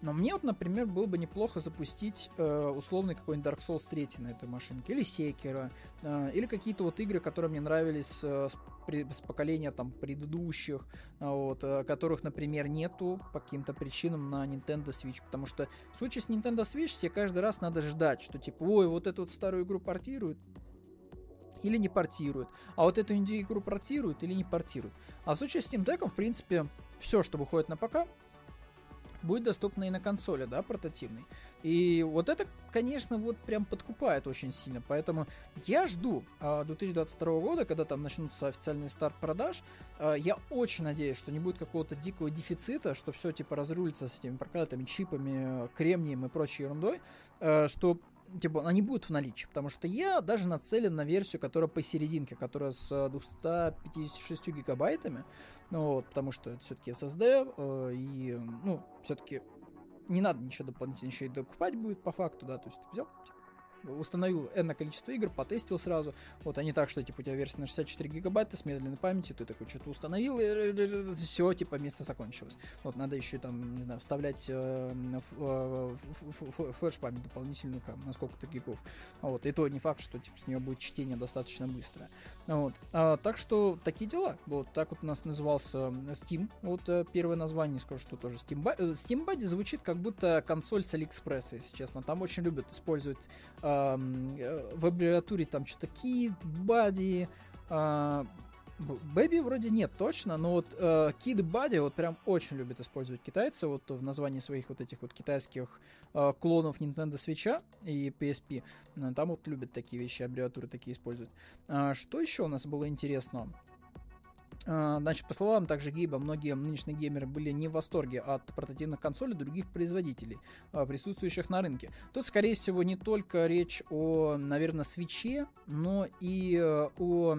но мне вот, например, было бы неплохо запустить э, условный какой-нибудь Dark Souls 3 на этой машинке, или Sekiro, э, или какие-то вот игры, которые мне нравились э, с, при, с поколения там предыдущих, э, вот, э, которых, например, нету по каким-то причинам на Nintendo Switch, потому что в случае с Nintendo Switch тебе каждый раз надо ждать, что типа, ой, вот эту вот старую игру портируют, или не портируют. А вот эту инди-игру портируют или не портируют. А в случае с Steam Deck, в принципе, все, что выходит на ПК, будет доступно и на консоли, да, портативной. И вот это, конечно, вот прям подкупает очень сильно. Поэтому я жду э, 2022 года, когда там начнутся официальный старт продаж. Э, я очень надеюсь, что не будет какого-то дикого дефицита, что все типа разрулится с этими проклятыми чипами, кремнием и прочей ерундой, э, что типа, они будут в наличии, потому что я даже нацелен на версию, которая посерединке, которая с 256 гигабайтами, ну вот, потому что это все-таки SSD, э, и, ну, все-таки не надо ничего дополнительно еще и докупать будет по факту, да, то есть ты взял, типа, установил n количество игр, потестил сразу. Вот они так, что типа у тебя версия на 64 гигабайта с медленной памятью, ты такой что-то установил, и все, типа место закончилось. Вот надо еще там, не знаю, вставлять э, э, флеш-память дополнительную, там, на сколько-то гигов. Вот, и то не факт, что типа с нее будет чтение достаточно быстрое. Вот. А, так что такие дела. Вот так вот у нас назывался Steam. Вот э, первое название, скажу, что тоже Steam. Steam Buddy звучит как будто консоль с Алиэкспресса, если честно. Там очень любят использовать Э, в аббревиатуре там что-то Kid, Buddy, э, Baby вроде нет точно, но вот э, Kid Buddy вот прям очень любят использовать китайцы вот в названии своих вот этих вот китайских э, клонов Nintendo Switch и PSP. Там вот любят такие вещи, аббревиатуры такие использовать. А, что еще у нас было интересного? А, значит, по словам также Гейба, многие нынешние геймеры были не в восторге от портативных консолей других производителей, а, присутствующих на рынке. Тут, скорее всего, не только речь о, наверное, свече, но и э, о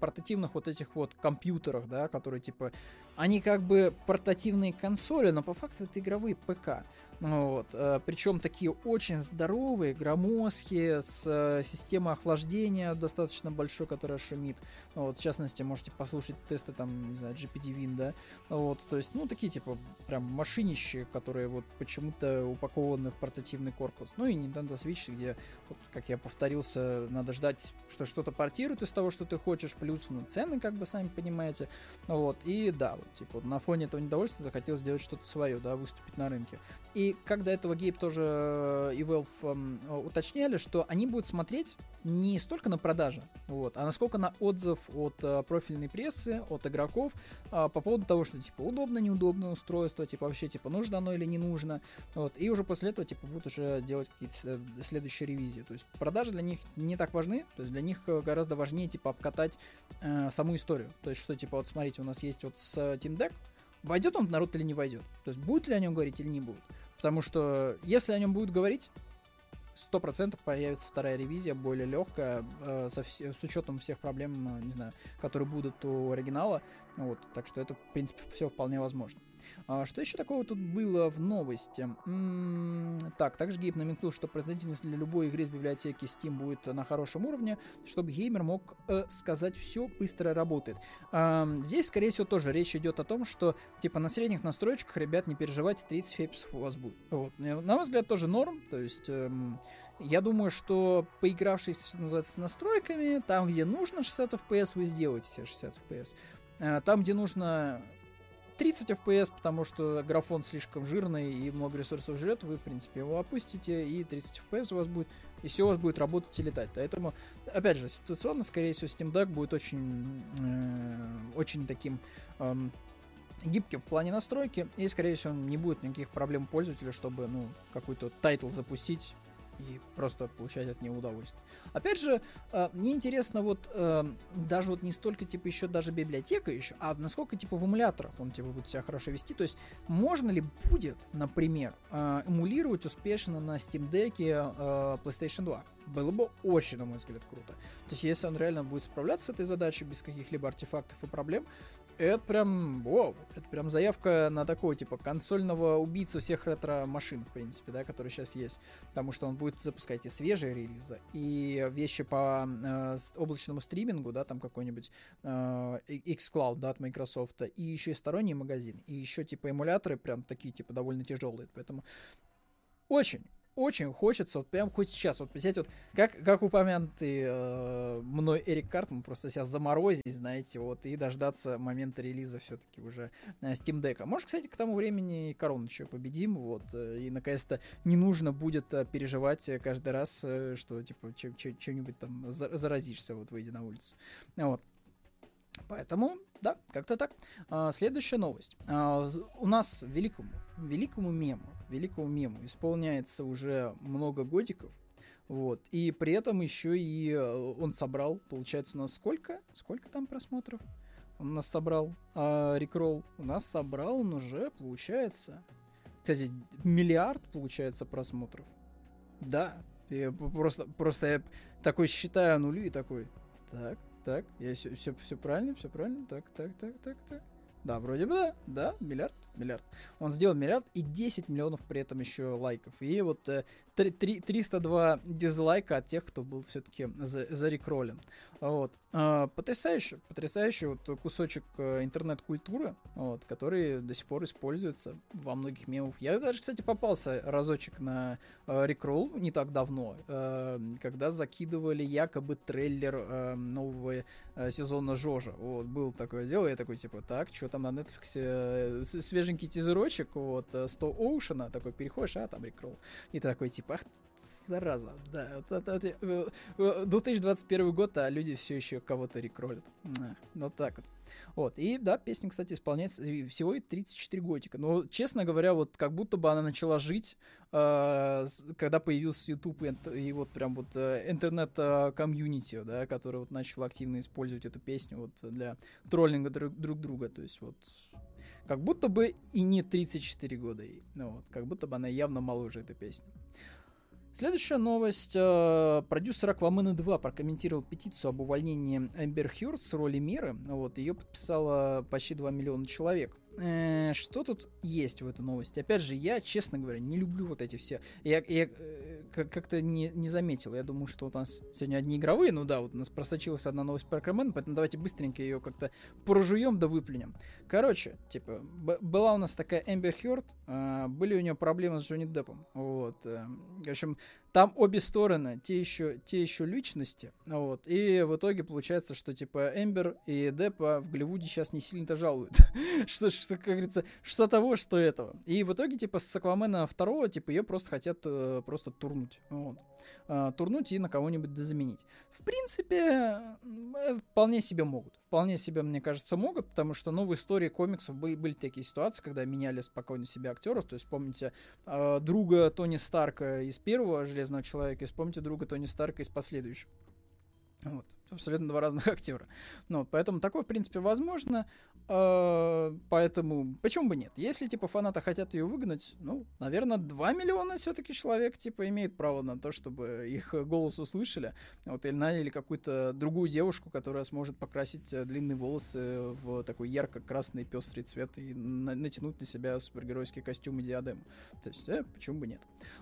портативных вот этих вот компьютерах, да, которые типа, они как бы портативные консоли, но по факту это игровые ПК. Ну вот. Э, Причем такие очень здоровые, громоздкие, с э, системой охлаждения достаточно большой, которая шумит. Ну вот, в частности, можете послушать тесты там, не знаю, GPD-Win, да. Вот, то есть, ну, такие, типа, прям машинищи, которые вот почему-то упакованы в портативный корпус. Ну и Nintendo Switch, где, вот, как я повторился, надо ждать, что что-то портирует из того, что ты хочешь, плюс, ну, цены, как бы, сами понимаете. Вот, и да, типа, на фоне этого недовольства захотелось сделать что-то свое, да, выступить на рынке. И как до этого Гейб тоже э, и Valve э, уточняли, что они будут смотреть не столько на продажи, вот, а насколько на отзыв от э, профильной прессы, от игроков э, по поводу того, что типа удобно, неудобное устройство, типа вообще типа нужно оно или не нужно, вот, и уже после этого типа будут уже делать какие-то следующие ревизии. То есть продажи для них не так важны, то есть для них э, гораздо важнее типа обкатать э, саму историю. То есть что типа вот смотрите, у нас есть вот с Team Deck, войдет он в народ или не войдет. То есть будет ли о нем говорить или не будет. Потому что если о нем будут говорить, сто процентов появится вторая ревизия, более легкая, э, со вс- с учетом всех проблем, э, не знаю, которые будут у оригинала. Вот, так что это, в принципе, все вполне возможно. А, что еще такого тут было в новости? М-м- так, также Гейб намекнул, что производительность для любой игры из библиотеки Steam будет на хорошем уровне, чтобы геймер мог э, сказать все быстро работает. А, здесь, скорее всего, тоже речь идет о том, что типа на средних настройках, ребят, не переживайте, 30 фейпсов у вас будет. Вот. На мой взгляд, тоже норм, то есть... Эм, я думаю, что поигравшись, что называется, с настройками, там, где нужно 60 FPS, вы сделаете все 60 FPS. Э, там, где нужно 30 FPS, потому что графон слишком жирный и много ресурсов жрет, вы, в принципе, его опустите, и 30 FPS у вас будет, и все у вас будет работать и летать. Поэтому, опять же, ситуационно, скорее всего, Steam Deck будет очень, э, очень таким э, гибким в плане настройки, и, скорее всего, не будет никаких проблем пользователя, чтобы, ну, какой-то title запустить и просто получать от него удовольствие. Опять же, э, мне интересно вот э, даже вот не столько типа еще даже библиотека еще, а насколько типа в эмуляторах он типа будет себя хорошо вести. То есть можно ли будет, например, э, эмулировать успешно на Steam Deck PlayStation 2? Было бы очень, на мой взгляд, круто. То есть если он реально будет справляться с этой задачей без каких-либо артефактов и проблем, это прям, вау, это прям заявка на такого, типа, консольного убийцу всех ретро-машин, в принципе, да, который сейчас есть. Потому что он будет запускать и свежие релизы, и вещи по э, облачному стримингу, да, там какой-нибудь э, xCloud, да, от Microsoft, и еще и сторонний магазин, и еще, типа, эмуляторы прям такие, типа, довольно тяжелые. Поэтому очень, очень хочется, вот прям хоть сейчас, вот взять вот, как, как упомянутый э, мной Эрик Картман, просто сейчас заморозить, знаете, вот, и дождаться момента релиза все-таки уже э, Steam Deck. Может, кстати, к тому времени и корону еще победим, вот, э, и наконец-то не нужно будет э, переживать каждый раз, э, что, типа, чем-нибудь там заразишься, вот, выйдя на улицу. Вот. Поэтому, да, как-то так. А, следующая новость. А, у нас великому, великому мему, великому мему исполняется уже много годиков. Вот. И при этом еще и э, он собрал, получается, у нас сколько? Сколько там просмотров? Он нас собрал а, Рикролл. У нас собрал он уже, получается, кстати, миллиард, получается, просмотров. Да. Я просто, просто я такой считаю нули и такой, так, так, я все, все, все правильно, все правильно. Так, так, так, так, так. Да, вроде бы да, да, миллиард, миллиард. Он сделал миллиард и 10 миллионов при этом еще лайков. И вот э, 3, 3, 302 дизлайка от тех, кто был все-таки за, зарекролен. Вот. А, потрясающе, потрясающий вот кусочек э, интернет-культуры, вот, который до сих пор используется во многих мемах. Я даже, кстати, попался разочек на э, рекрол не так давно, э, когда закидывали якобы трейлер нового сезона Жожа. Вот, был такое дело, я такой, типа, так, что там на Netflix, свеженький тизерочек, вот, 100 Оушена, такой, переходишь, а, там рекрол. И такой, типа, ах, зараза, да. Вот, вот, вот, 2021 год, а люди все еще кого-то рекролят. Вот так вот. Вот, и да, песня, кстати, исполняется всего и 34 годика. Но, честно говоря, вот как будто бы она начала жить, э, когда появился YouTube и, и вот прям вот э, интернет-комьюнити, э, да, который вот начал активно использовать эту песню вот для троллинга друг, друг друга. То есть вот как будто бы и не 34 года ей. Ну, вот, как будто бы она явно моложе, эта песня. Следующая новость. Э, продюсер Аквамена 2 прокомментировал петицию об увольнении Эмбер Хьюрд с роли Меры. Вот, ее подписало почти 2 миллиона человек. Э, что тут есть в этой новости? Опять же, я, честно говоря, не люблю вот эти все. Я, я э, как-то не, не заметил. Я думаю, что у нас сегодня одни игровые. Ну да, вот у нас просочилась одна новость про Аквамена, поэтому давайте быстренько ее как-то прожуем да выплюнем. Короче, типа, была у нас такая Эмбер Хёрд, э, были у нее проблемы с Джонни Деппом. Вот. Э, в общем, там обе стороны, те еще, те еще личности, вот, и в итоге получается, что, типа, Эмбер и Деппа в Голливуде сейчас не сильно-то жалуют, что, что, как говорится, что того, что этого. И в итоге, типа, с Аквамена второго, типа, ее просто хотят э, просто турнуть, вот. Э, турнуть и на кого-нибудь дозаменить. В принципе, э, вполне себе могут. Вполне себе, мне кажется, могут, потому что, ну, в истории комиксов были, были такие ситуации, когда меняли спокойно себе актеров. То есть, помните, э, друга Тони Старка из первого Железного Человека, и вспомните друга Тони Старка из последующего. Вот. Абсолютно два разных актера. Ну, вот, поэтому такое, в принципе, возможно. Э, поэтому, почему бы нет? Если, типа, фанаты хотят ее выгнать, ну, наверное, 2 миллиона все-таки человек, типа, имеет право на то, чтобы их голос услышали. Вот, или наняли какую-то другую девушку, которая сможет покрасить э, длинные волосы в такой ярко-красный пестрый цвет и на- натянуть на себя супергеройский костюм и диадему. То есть, э, почему бы нет?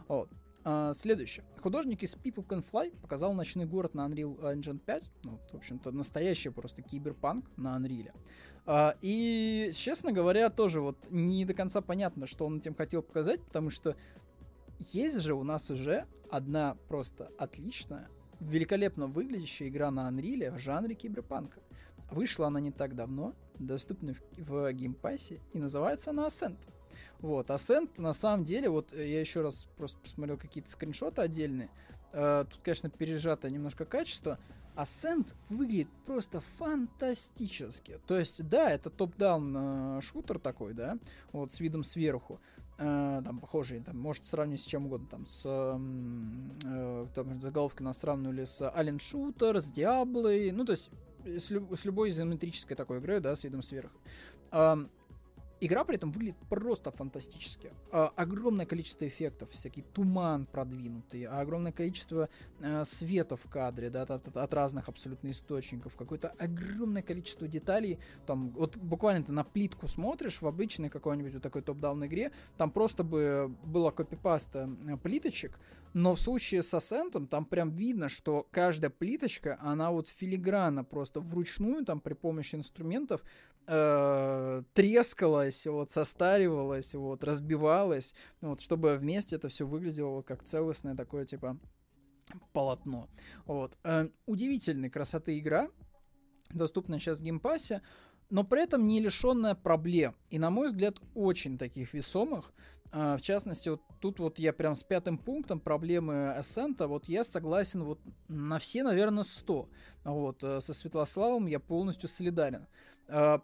Вот. А, следующее. Художник из People Can Fly показал ночной город на Unreal Engine 5. Ну, в общем-то, настоящий просто киберпанк на Unreal. А, и, честно говоря, тоже вот не до конца понятно, что он этим хотел показать, потому что есть же у нас уже одна просто отличная, великолепно выглядящая игра на Unreal в жанре киберпанка. Вышла она не так давно, доступна в, в Game Pass е, и называется она Ascent. Вот, Ascent на самом деле, вот э, я еще раз просто посмотрел какие-то скриншоты отдельные. Э, тут, конечно, пережато немножко качество. Ascent выглядит просто фантастически. То есть, да, это top-down э, шутер такой, да, вот с видом сверху. Э, там похожий, там, может сравнить с чем угодно, там, с э, там, заголовки нас сравнивали с Alien Shooter, с Diablo, ну, то есть, с, люб- с любой изометрической такой игрой, да, с видом сверху. Игра при этом выглядит просто фантастически. А, огромное количество эффектов, всякий туман продвинутый, огромное количество а, света в кадре, да, от, разных абсолютно источников, какое-то огромное количество деталей. Там, вот буквально ты на плитку смотришь в обычной какой-нибудь вот такой топ-даун игре, там просто бы было копипаста э, плиточек, но в случае с Ascent там прям видно, что каждая плиточка, она вот филигранно просто вручную там при помощи инструментов э, трескалась, вот, состаривалась, вот, разбивалась, вот, чтобы вместе это все выглядело вот как целостное такое, типа, полотно. Вот. Э, удивительной красоты игра, доступна сейчас в Game Pass е, но при этом не лишенная проблем. И, на мой взгляд, очень таких весомых. А, в частности, вот тут вот я прям с пятым пунктом проблемы Ascent, вот я согласен вот на все, наверное, 100. Вот, э, со Святославом я полностью солидарен. А,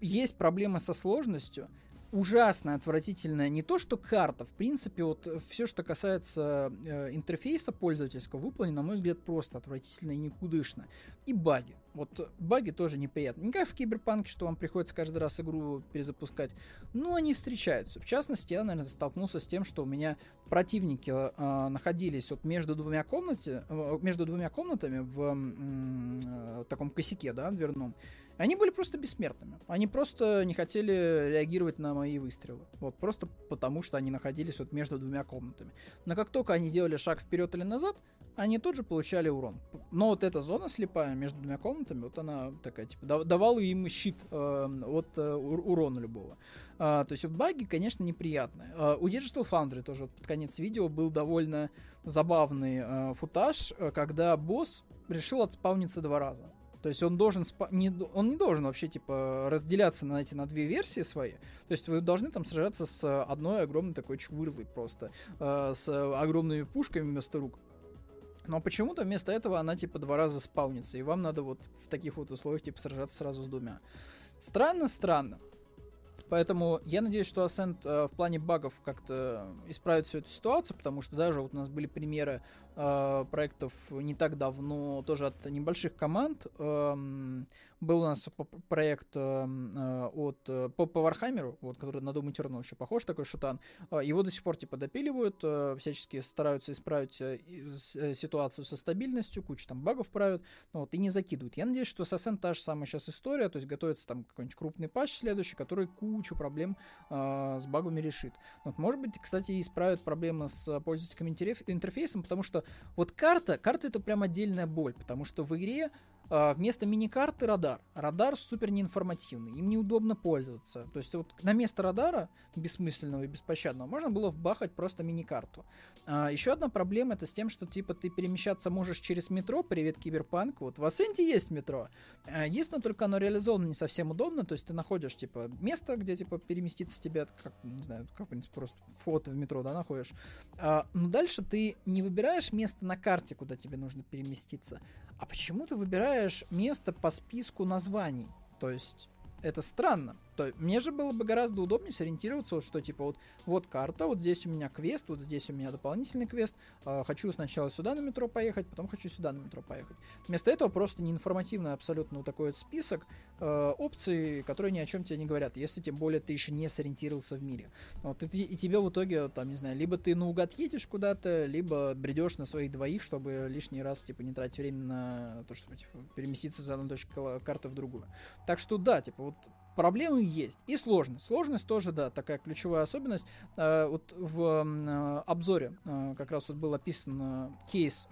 есть проблемы со сложностью, ужасно отвратительная не то, что карта, в принципе, вот все, что касается э, интерфейса пользовательского, выполнено, на мой взгляд, просто отвратительно и никудышно. И баги. Вот баги тоже неприятны. Не как в Киберпанке, что вам приходится каждый раз игру перезапускать, но они встречаются. В частности, я, наверное, столкнулся с тем, что у меня противники э, находились вот между двумя комнате, э, между двумя комнатами в э, таком косяке, да, дверном. Они были просто бессмертными. Они просто не хотели реагировать на мои выстрелы. Вот просто потому, что они находились вот между двумя комнатами. Но как только они делали шаг вперед или назад, они тут же получали урон. Но вот эта зона слепая между двумя комнатами, вот она такая, типа, давала им щит э, от э, урона любого. А, то есть вот баги, конечно, неприятные. А, у Digital Foundry тоже вот под конец видео был довольно забавный э, футаж, э, когда босс решил отспавниться два раза. То есть он должен спа- не, он не должен вообще типа разделяться на эти на две версии свои. То есть вы должны там сражаться с одной огромной такой чвырлой просто, э, с огромными пушками вместо рук. Но почему-то вместо этого она типа два раза спаунится, и вам надо вот в таких вот условиях типа сражаться сразу с двумя. Странно, странно. Поэтому я надеюсь, что Ascent э, в плане багов как-то исправит всю эту ситуацию, потому что даже вот у нас были примеры проектов не так давно, тоже от небольших команд. Э, был у нас проект э, э, от э, по, по Warhammer у, вот, который на Doom Eternal еще похож, такой шутан. Его до сих пор типа допиливают, всячески стараются исправить ситуацию со стабильностью, кучу там багов правят, ну, вот, и не закидывают. Я надеюсь, что с Ascent та же самая сейчас история, то есть готовится там какой-нибудь крупный патч следующий, который кучу проблем э, с багами решит. Вот, может быть, кстати, исправят проблемы с пользовательским интерфейсом, потому что вот карта, карта это прям отдельная боль, потому что в игре вместо миникарты радар. Радар супер неинформативный, им неудобно пользоваться. То есть вот на место радара, бессмысленного и беспощадного, можно было вбахать просто миникарту. А, еще одна проблема это с тем, что типа ты перемещаться можешь через метро, привет Киберпанк, вот в Асенте есть метро. А, единственное, только оно реализовано не совсем удобно, то есть ты находишь типа место, где типа переместиться тебе, как, не знаю, как в принципе просто фото в метро, да, находишь. А, но дальше ты не выбираешь место на карте, куда тебе нужно переместиться, а почему ты выбираешь место по списку названий? То есть это странно. То мне же было бы гораздо удобнее сориентироваться, вот, что типа вот, вот карта, вот здесь у меня квест, вот здесь у меня дополнительный квест. Э, хочу сначала сюда на метро поехать, потом хочу сюда на метро поехать. Вместо этого просто неинформативный абсолютно вот такой вот список э, опций, которые ни о чем тебе не говорят, если тем более ты еще не сориентировался в мире. Вот, и, и тебе в итоге, там, не знаю, либо ты наугад едешь куда-то, либо бредешь на своих двоих, чтобы лишний раз, типа, не тратить время на то, чтобы типа, переместиться за одну точку карты в другую. Так что да, типа, вот Проблемы есть. И сложность. Сложность тоже, да, такая ключевая особенность. Э, вот в э, обзоре э, как раз вот был описан кейс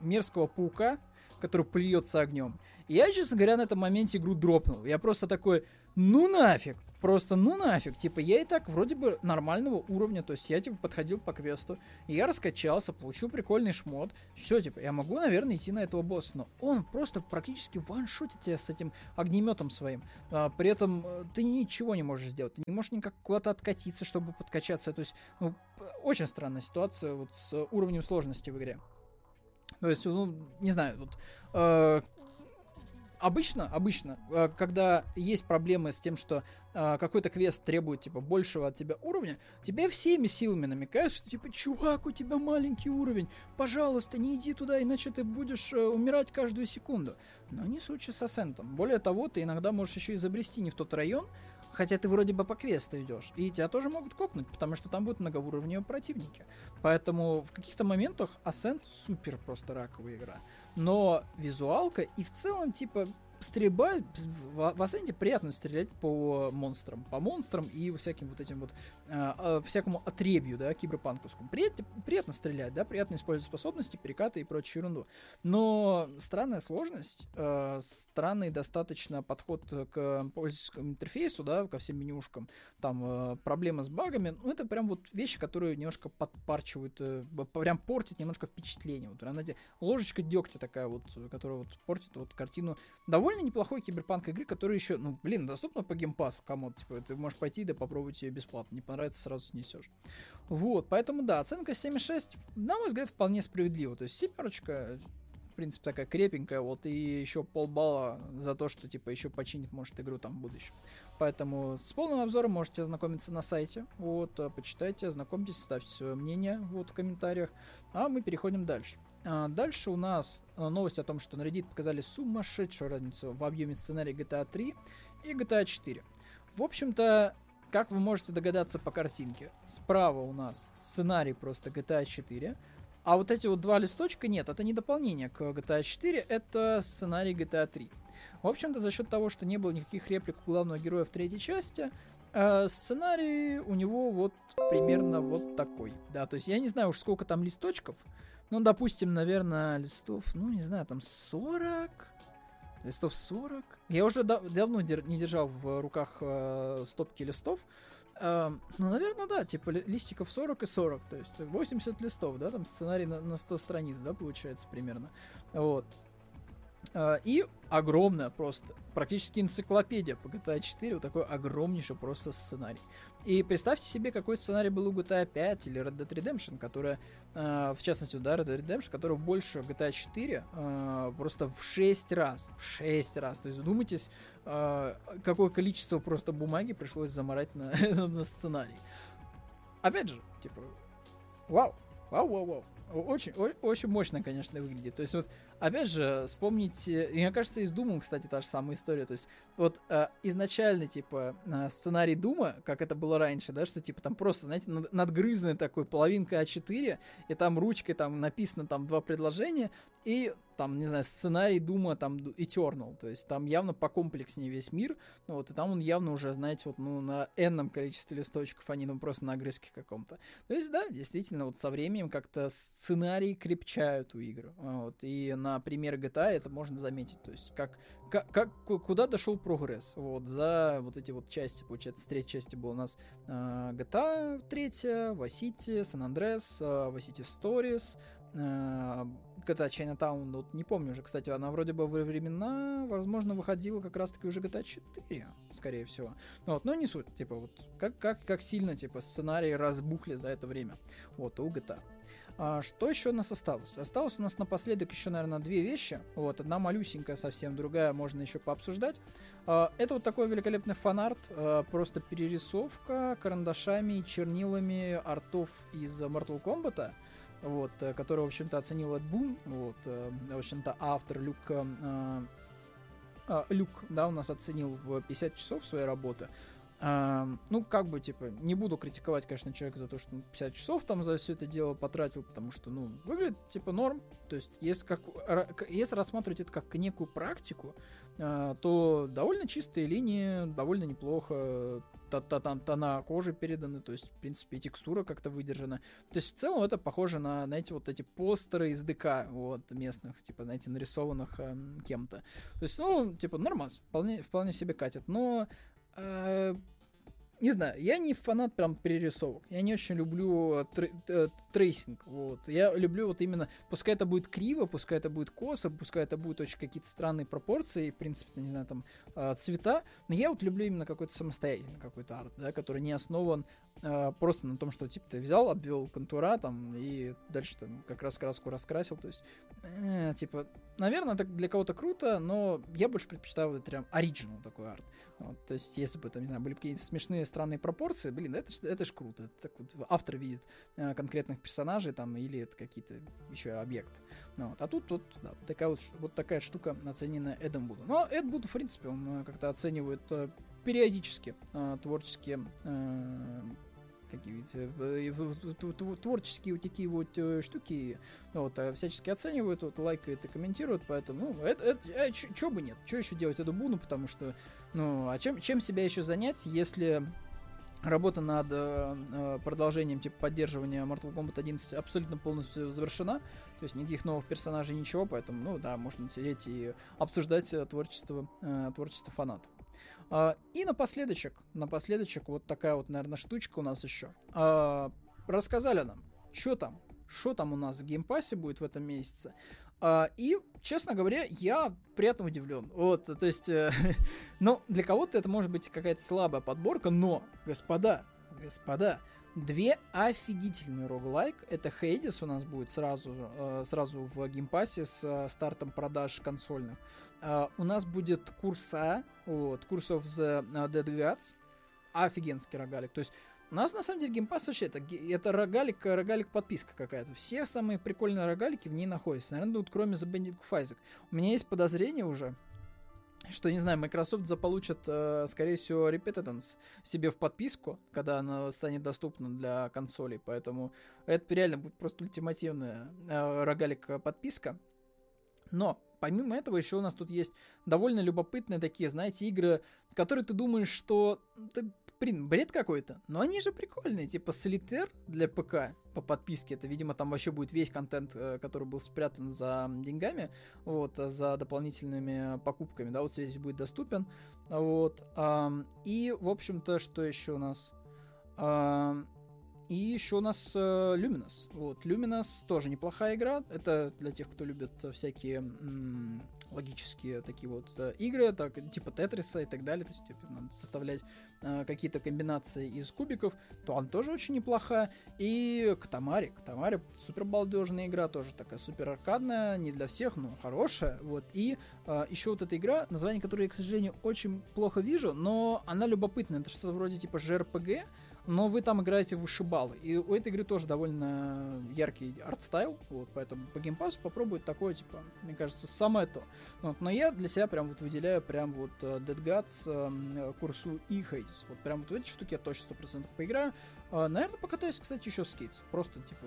мерзкого паука, который плюется огнем. И я, честно говоря, на этом моменте игру дропнул. Я просто такой, ну нафиг. Просто ну нафиг, типа я и так вроде бы нормального уровня, то есть я типа подходил по квесту, я раскачался, получил прикольный шмот, все, типа я могу, наверное, идти на этого босса, но он просто практически ваншотит тебя с этим огнеметом своим, а, при этом э, ты ничего не можешь сделать, ты не можешь никак куда-то откатиться, чтобы подкачаться, то есть ну, очень странная ситуация вот с уровнем сложности в игре. То есть, ну, не знаю, вот, э, обычно, обычно, э, когда есть проблемы с тем, что какой-то квест требует, типа, большего от тебя уровня, тебе всеми силами намекают, что, типа, чувак, у тебя маленький уровень, пожалуйста, не иди туда, иначе ты будешь э, умирать каждую секунду. Но не случай с Асцентом. Более того, ты иногда можешь еще изобрести не в тот район, Хотя ты вроде бы по квесту идешь, и тебя тоже могут копнуть, потому что там будут многоуровневые противники. Поэтому в каких-то моментах Ascent супер просто раковая игра. Но визуалка и в целом, типа, стрельба, в, Ascent приятно стрелять по монстрам, по монстрам и всяким вот этим вот, э, э, всякому отребью, да, киберпанковскому. Приятно, приятно стрелять, да, приятно использовать способности, перекаты и прочую ерунду. Но странная сложность, э, странный достаточно подход к пользовательскому интерфейсу, да, ко всем менюшкам, там э, проблемы с багами, ну, это прям вот вещи, которые немножко подпарчивают, э, прям портят немножко впечатление. Вот, она, ложечка дегтя такая вот, которая вот портит вот картину довольно довольно неплохой киберпанк игры, которая еще, ну, блин, доступна по геймпасу кому типа, ты можешь пойти да попробовать ее бесплатно, не понравится, сразу снесешь. Вот, поэтому, да, оценка 7,6, на мой взгляд, вполне справедлива, то есть семерочка, в принципе, такая крепенькая, вот, и еще полбалла за то, что, типа, еще починит, может, игру там в будущем. Поэтому с полным обзором можете ознакомиться на сайте, вот, почитайте, ознакомьтесь, ставьте свое мнение, вот, в комментариях, а мы переходим дальше. А, дальше у нас а, новость о том, что на Reddit показали сумасшедшую разницу в объеме сценария GTA 3 и GTA 4. В общем-то, как вы можете догадаться по картинке, справа у нас сценарий просто GTA 4, а вот эти вот два листочка нет, это не дополнение к GTA 4, это сценарий GTA 3. В общем-то, за счет того, что не было никаких реплик у главного героя в третьей части, э, сценарий у него вот примерно вот такой. Да, то есть я не знаю уж сколько там листочков, ну, допустим, наверное, листов, ну, не знаю, там 40, листов 40. Я уже дав- давно дер- не держал в руках э, стопки листов. Э, ну, наверное, да, типа листиков 40 и 40, то есть 80 листов, да, там сценарий на, на 100 страниц, да, получается примерно. Вот. Э, и огромная просто, практически энциклопедия по GTA 4, вот такой огромнейший просто сценарий. И представьте себе, какой сценарий был у GTA 5 или Red Dead Redemption, которая, э, в частности, да, Red Dead Redemption, которая больше GTA 4 э, просто в 6 раз, в 6 раз. То есть вдумайтесь, э, какое количество просто бумаги пришлось заморать на, на сценарий. Опять же, типа, вау, вау, вау, вау. Очень, очень мощно, конечно, выглядит. То есть вот опять же, вспомните, мне кажется, из Дума, кстати, та же самая история. То есть, вот э, изначально, типа, э, сценарий Дума, как это было раньше, да, что, типа, там просто, знаете, над, надгрызанный такой половинка А4, и там ручкой там написано там два предложения, и там, не знаю, сценарий Дума там Eternal, то есть там явно по комплекснее весь мир, ну, вот, и там он явно уже, знаете, вот, ну, на энном количестве листочков, а не ну, просто на огрызке каком-то. То есть, да, действительно, вот со временем как-то сценарии крепчают у игр, вот, и на примере GTA это можно заметить. То есть как, как, как куда дошел прогресс. Вот за вот эти вот части, получается, с третьей части был у нас э, GTA 3, Vice City, San Andreas, э, Vice City Stories, э, GTA Chinatown, вот не помню уже, кстати, она вроде бы во времена, возможно, выходила как раз-таки уже GTA 4, скорее всего. Ну вот, но не суть, типа, вот, как, как, как сильно, типа, сценарии разбухли за это время, вот, у GTA. А, что еще у нас осталось? Осталось у нас напоследок еще, наверное, две вещи. Вот, одна малюсенькая совсем, другая можно еще пообсуждать. А, это вот такой великолепный фанарт, а, просто перерисовка карандашами и чернилами артов из Mortal Kombat, вот, э, который, в общем-то, оценил Эд Бун, вот, э, в общем-то, автор Люк, э, Люк, да, у нас оценил в 50 часов своей работы. А, ну, как бы, типа, не буду критиковать, конечно, человека за то, что он 50 часов там за все это дело потратил, потому что, ну, выглядит, типа, норм. То есть, если, как, если рассматривать это как некую практику, а, то довольно чистые линии, довольно неплохо, там тона кожи переданы, то есть, в принципе, текстура как-то выдержана. То есть, в целом, это похоже на, знаете, вот эти постеры из ДК, вот, местных, типа, знаете, нарисованных э, кем-то. То есть, ну, типа, нормас, вполне, вполне себе катит. Но Э, не знаю, я не фанат прям перерисовок. Я не очень люблю тр- э, tracing. Вот. Я люблю вот именно, пускай это будет криво, пускай это будет косо, пускай это будет очень какие-то странные пропорции, в принципе, не знаю, там э, цвета, но я вот люблю именно какой-то самостоятельный какой-то арт, да, который не основан э, просто на том, что типа ты взял, обвел контура там и дальше там как раз краску раскрасил, то есть э, типа, наверное, это для кого-то круто, но я больше предпочитаю вот прям оригинал такой арт. Вот, то есть, если бы там, не знаю, были какие-то смешные странные пропорции, блин, это это ж круто. Это так вот автор видит э, конкретных персонажей там или это какие-то еще объекты. Ну, вот. А тут, тут да, такая вот, вот такая штука оценена Эдом Буду. Но Эд Буд, в принципе, он э, как-то оценивает э, периодически э, творческие э, какие-то творческие вот такие вот штуки вот, всячески оценивают, вот, лайкают и комментируют, поэтому, ну, это, это а, чё бы нет, что еще делать эту буну, потому что, ну, а чем, чем себя еще занять, если Работа над э, продолжением типа поддерживания Mortal Kombat 11 абсолютно полностью завершена. То есть никаких новых персонажей, ничего, поэтому, ну да, можно сидеть и обсуждать э, творчество, э, творчество фанатов. Э, и напоследочек, напоследочек вот такая вот, наверное, штучка у нас еще. Э, рассказали нам, что там, что там у нас в Game Pass е будет в этом месяце. Э, и, честно говоря, я приятно удивлен. Вот, то есть, э, ну, для кого-то это может быть какая-то слабая подборка, но, господа, господа, две офигительные roguelike. Это Hades у нас будет сразу, э, сразу в Game Pass е с стартом продаж консольных. Uh, у нас будет Курса, вот, Курс of the Dead Gods. Офигенский рогалик. То есть, у нас на самом деле геймпас вообще это, это рогалик, рогалик подписка какая-то. Все самые прикольные рогалики в ней находятся. Наверное, вот кроме The Bandit Isaac. У меня есть подозрение уже, что, не знаю, Microsoft заполучит, э, скорее всего, Repetitance себе в подписку, когда она станет доступна для консолей. Поэтому это реально будет просто ультимативная э, рогалик подписка. Но помимо этого еще у нас тут есть довольно любопытные такие, знаете, игры, которые ты думаешь, что ты блин, бред какой-то. Но они же прикольные, типа Солитер для ПК по подписке. Это, видимо, там вообще будет весь контент, э, который был спрятан за деньгами, вот, э, за дополнительными покупками, да, вот здесь будет доступен. Вот. И, в общем-то, что еще у нас? И еще у нас э, Luminous. Вот, Luminous тоже неплохая игра. Это для тех, кто любит всякие м- логические такие вот э, игры, так, типа Тетриса и так далее. То есть, типа, надо составлять э, какие-то комбинации из кубиков. То она тоже очень неплохая. И Катамари. Катамари супер балдежная игра, тоже такая супер аркадная, не для всех, но хорошая. Вот. И э, еще вот эта игра, название которой я, к сожалению, очень плохо вижу, но она любопытная. Это что-то вроде типа JRPG, но вы там играете в вышибалы. И у этой игры тоже довольно яркий art style, вот, поэтому по Game Pass у попробовать такое, типа, мне кажется, самое то. Вот, но я для себя прям вот выделяю прям вот э, Dead Gods, Курсу и Хейс. Вот прям вот в эти штуки я точно 100% поиграю. А, наверное, покатаюсь, кстати, еще в скейтс. Просто, типа,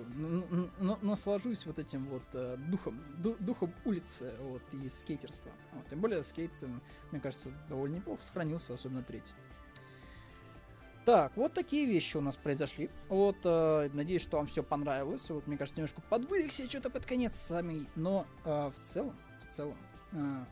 наслажусь вот этим вот э, духом, духом улицы вот, и скейтерства. Вот, тем более скейт, мне кажется, довольно неплохо сохранился, особенно третий. Так, вот такие вещи у нас произошли. Вот, э, надеюсь, что вам все понравилось. Вот, мне кажется, немножко подвыдохся что-то под конец сами. Но э, в целом, в целом, э,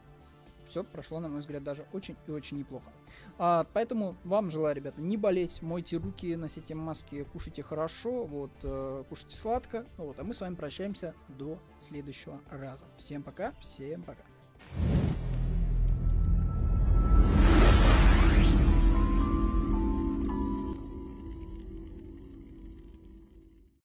все прошло, на мой взгляд, даже очень и очень неплохо. А, поэтому вам желаю, ребята, не болеть, мойте руки, носите маски, кушайте хорошо, вот, э, кушайте сладко. Вот, а мы с вами прощаемся до следующего раза. Всем пока, всем пока.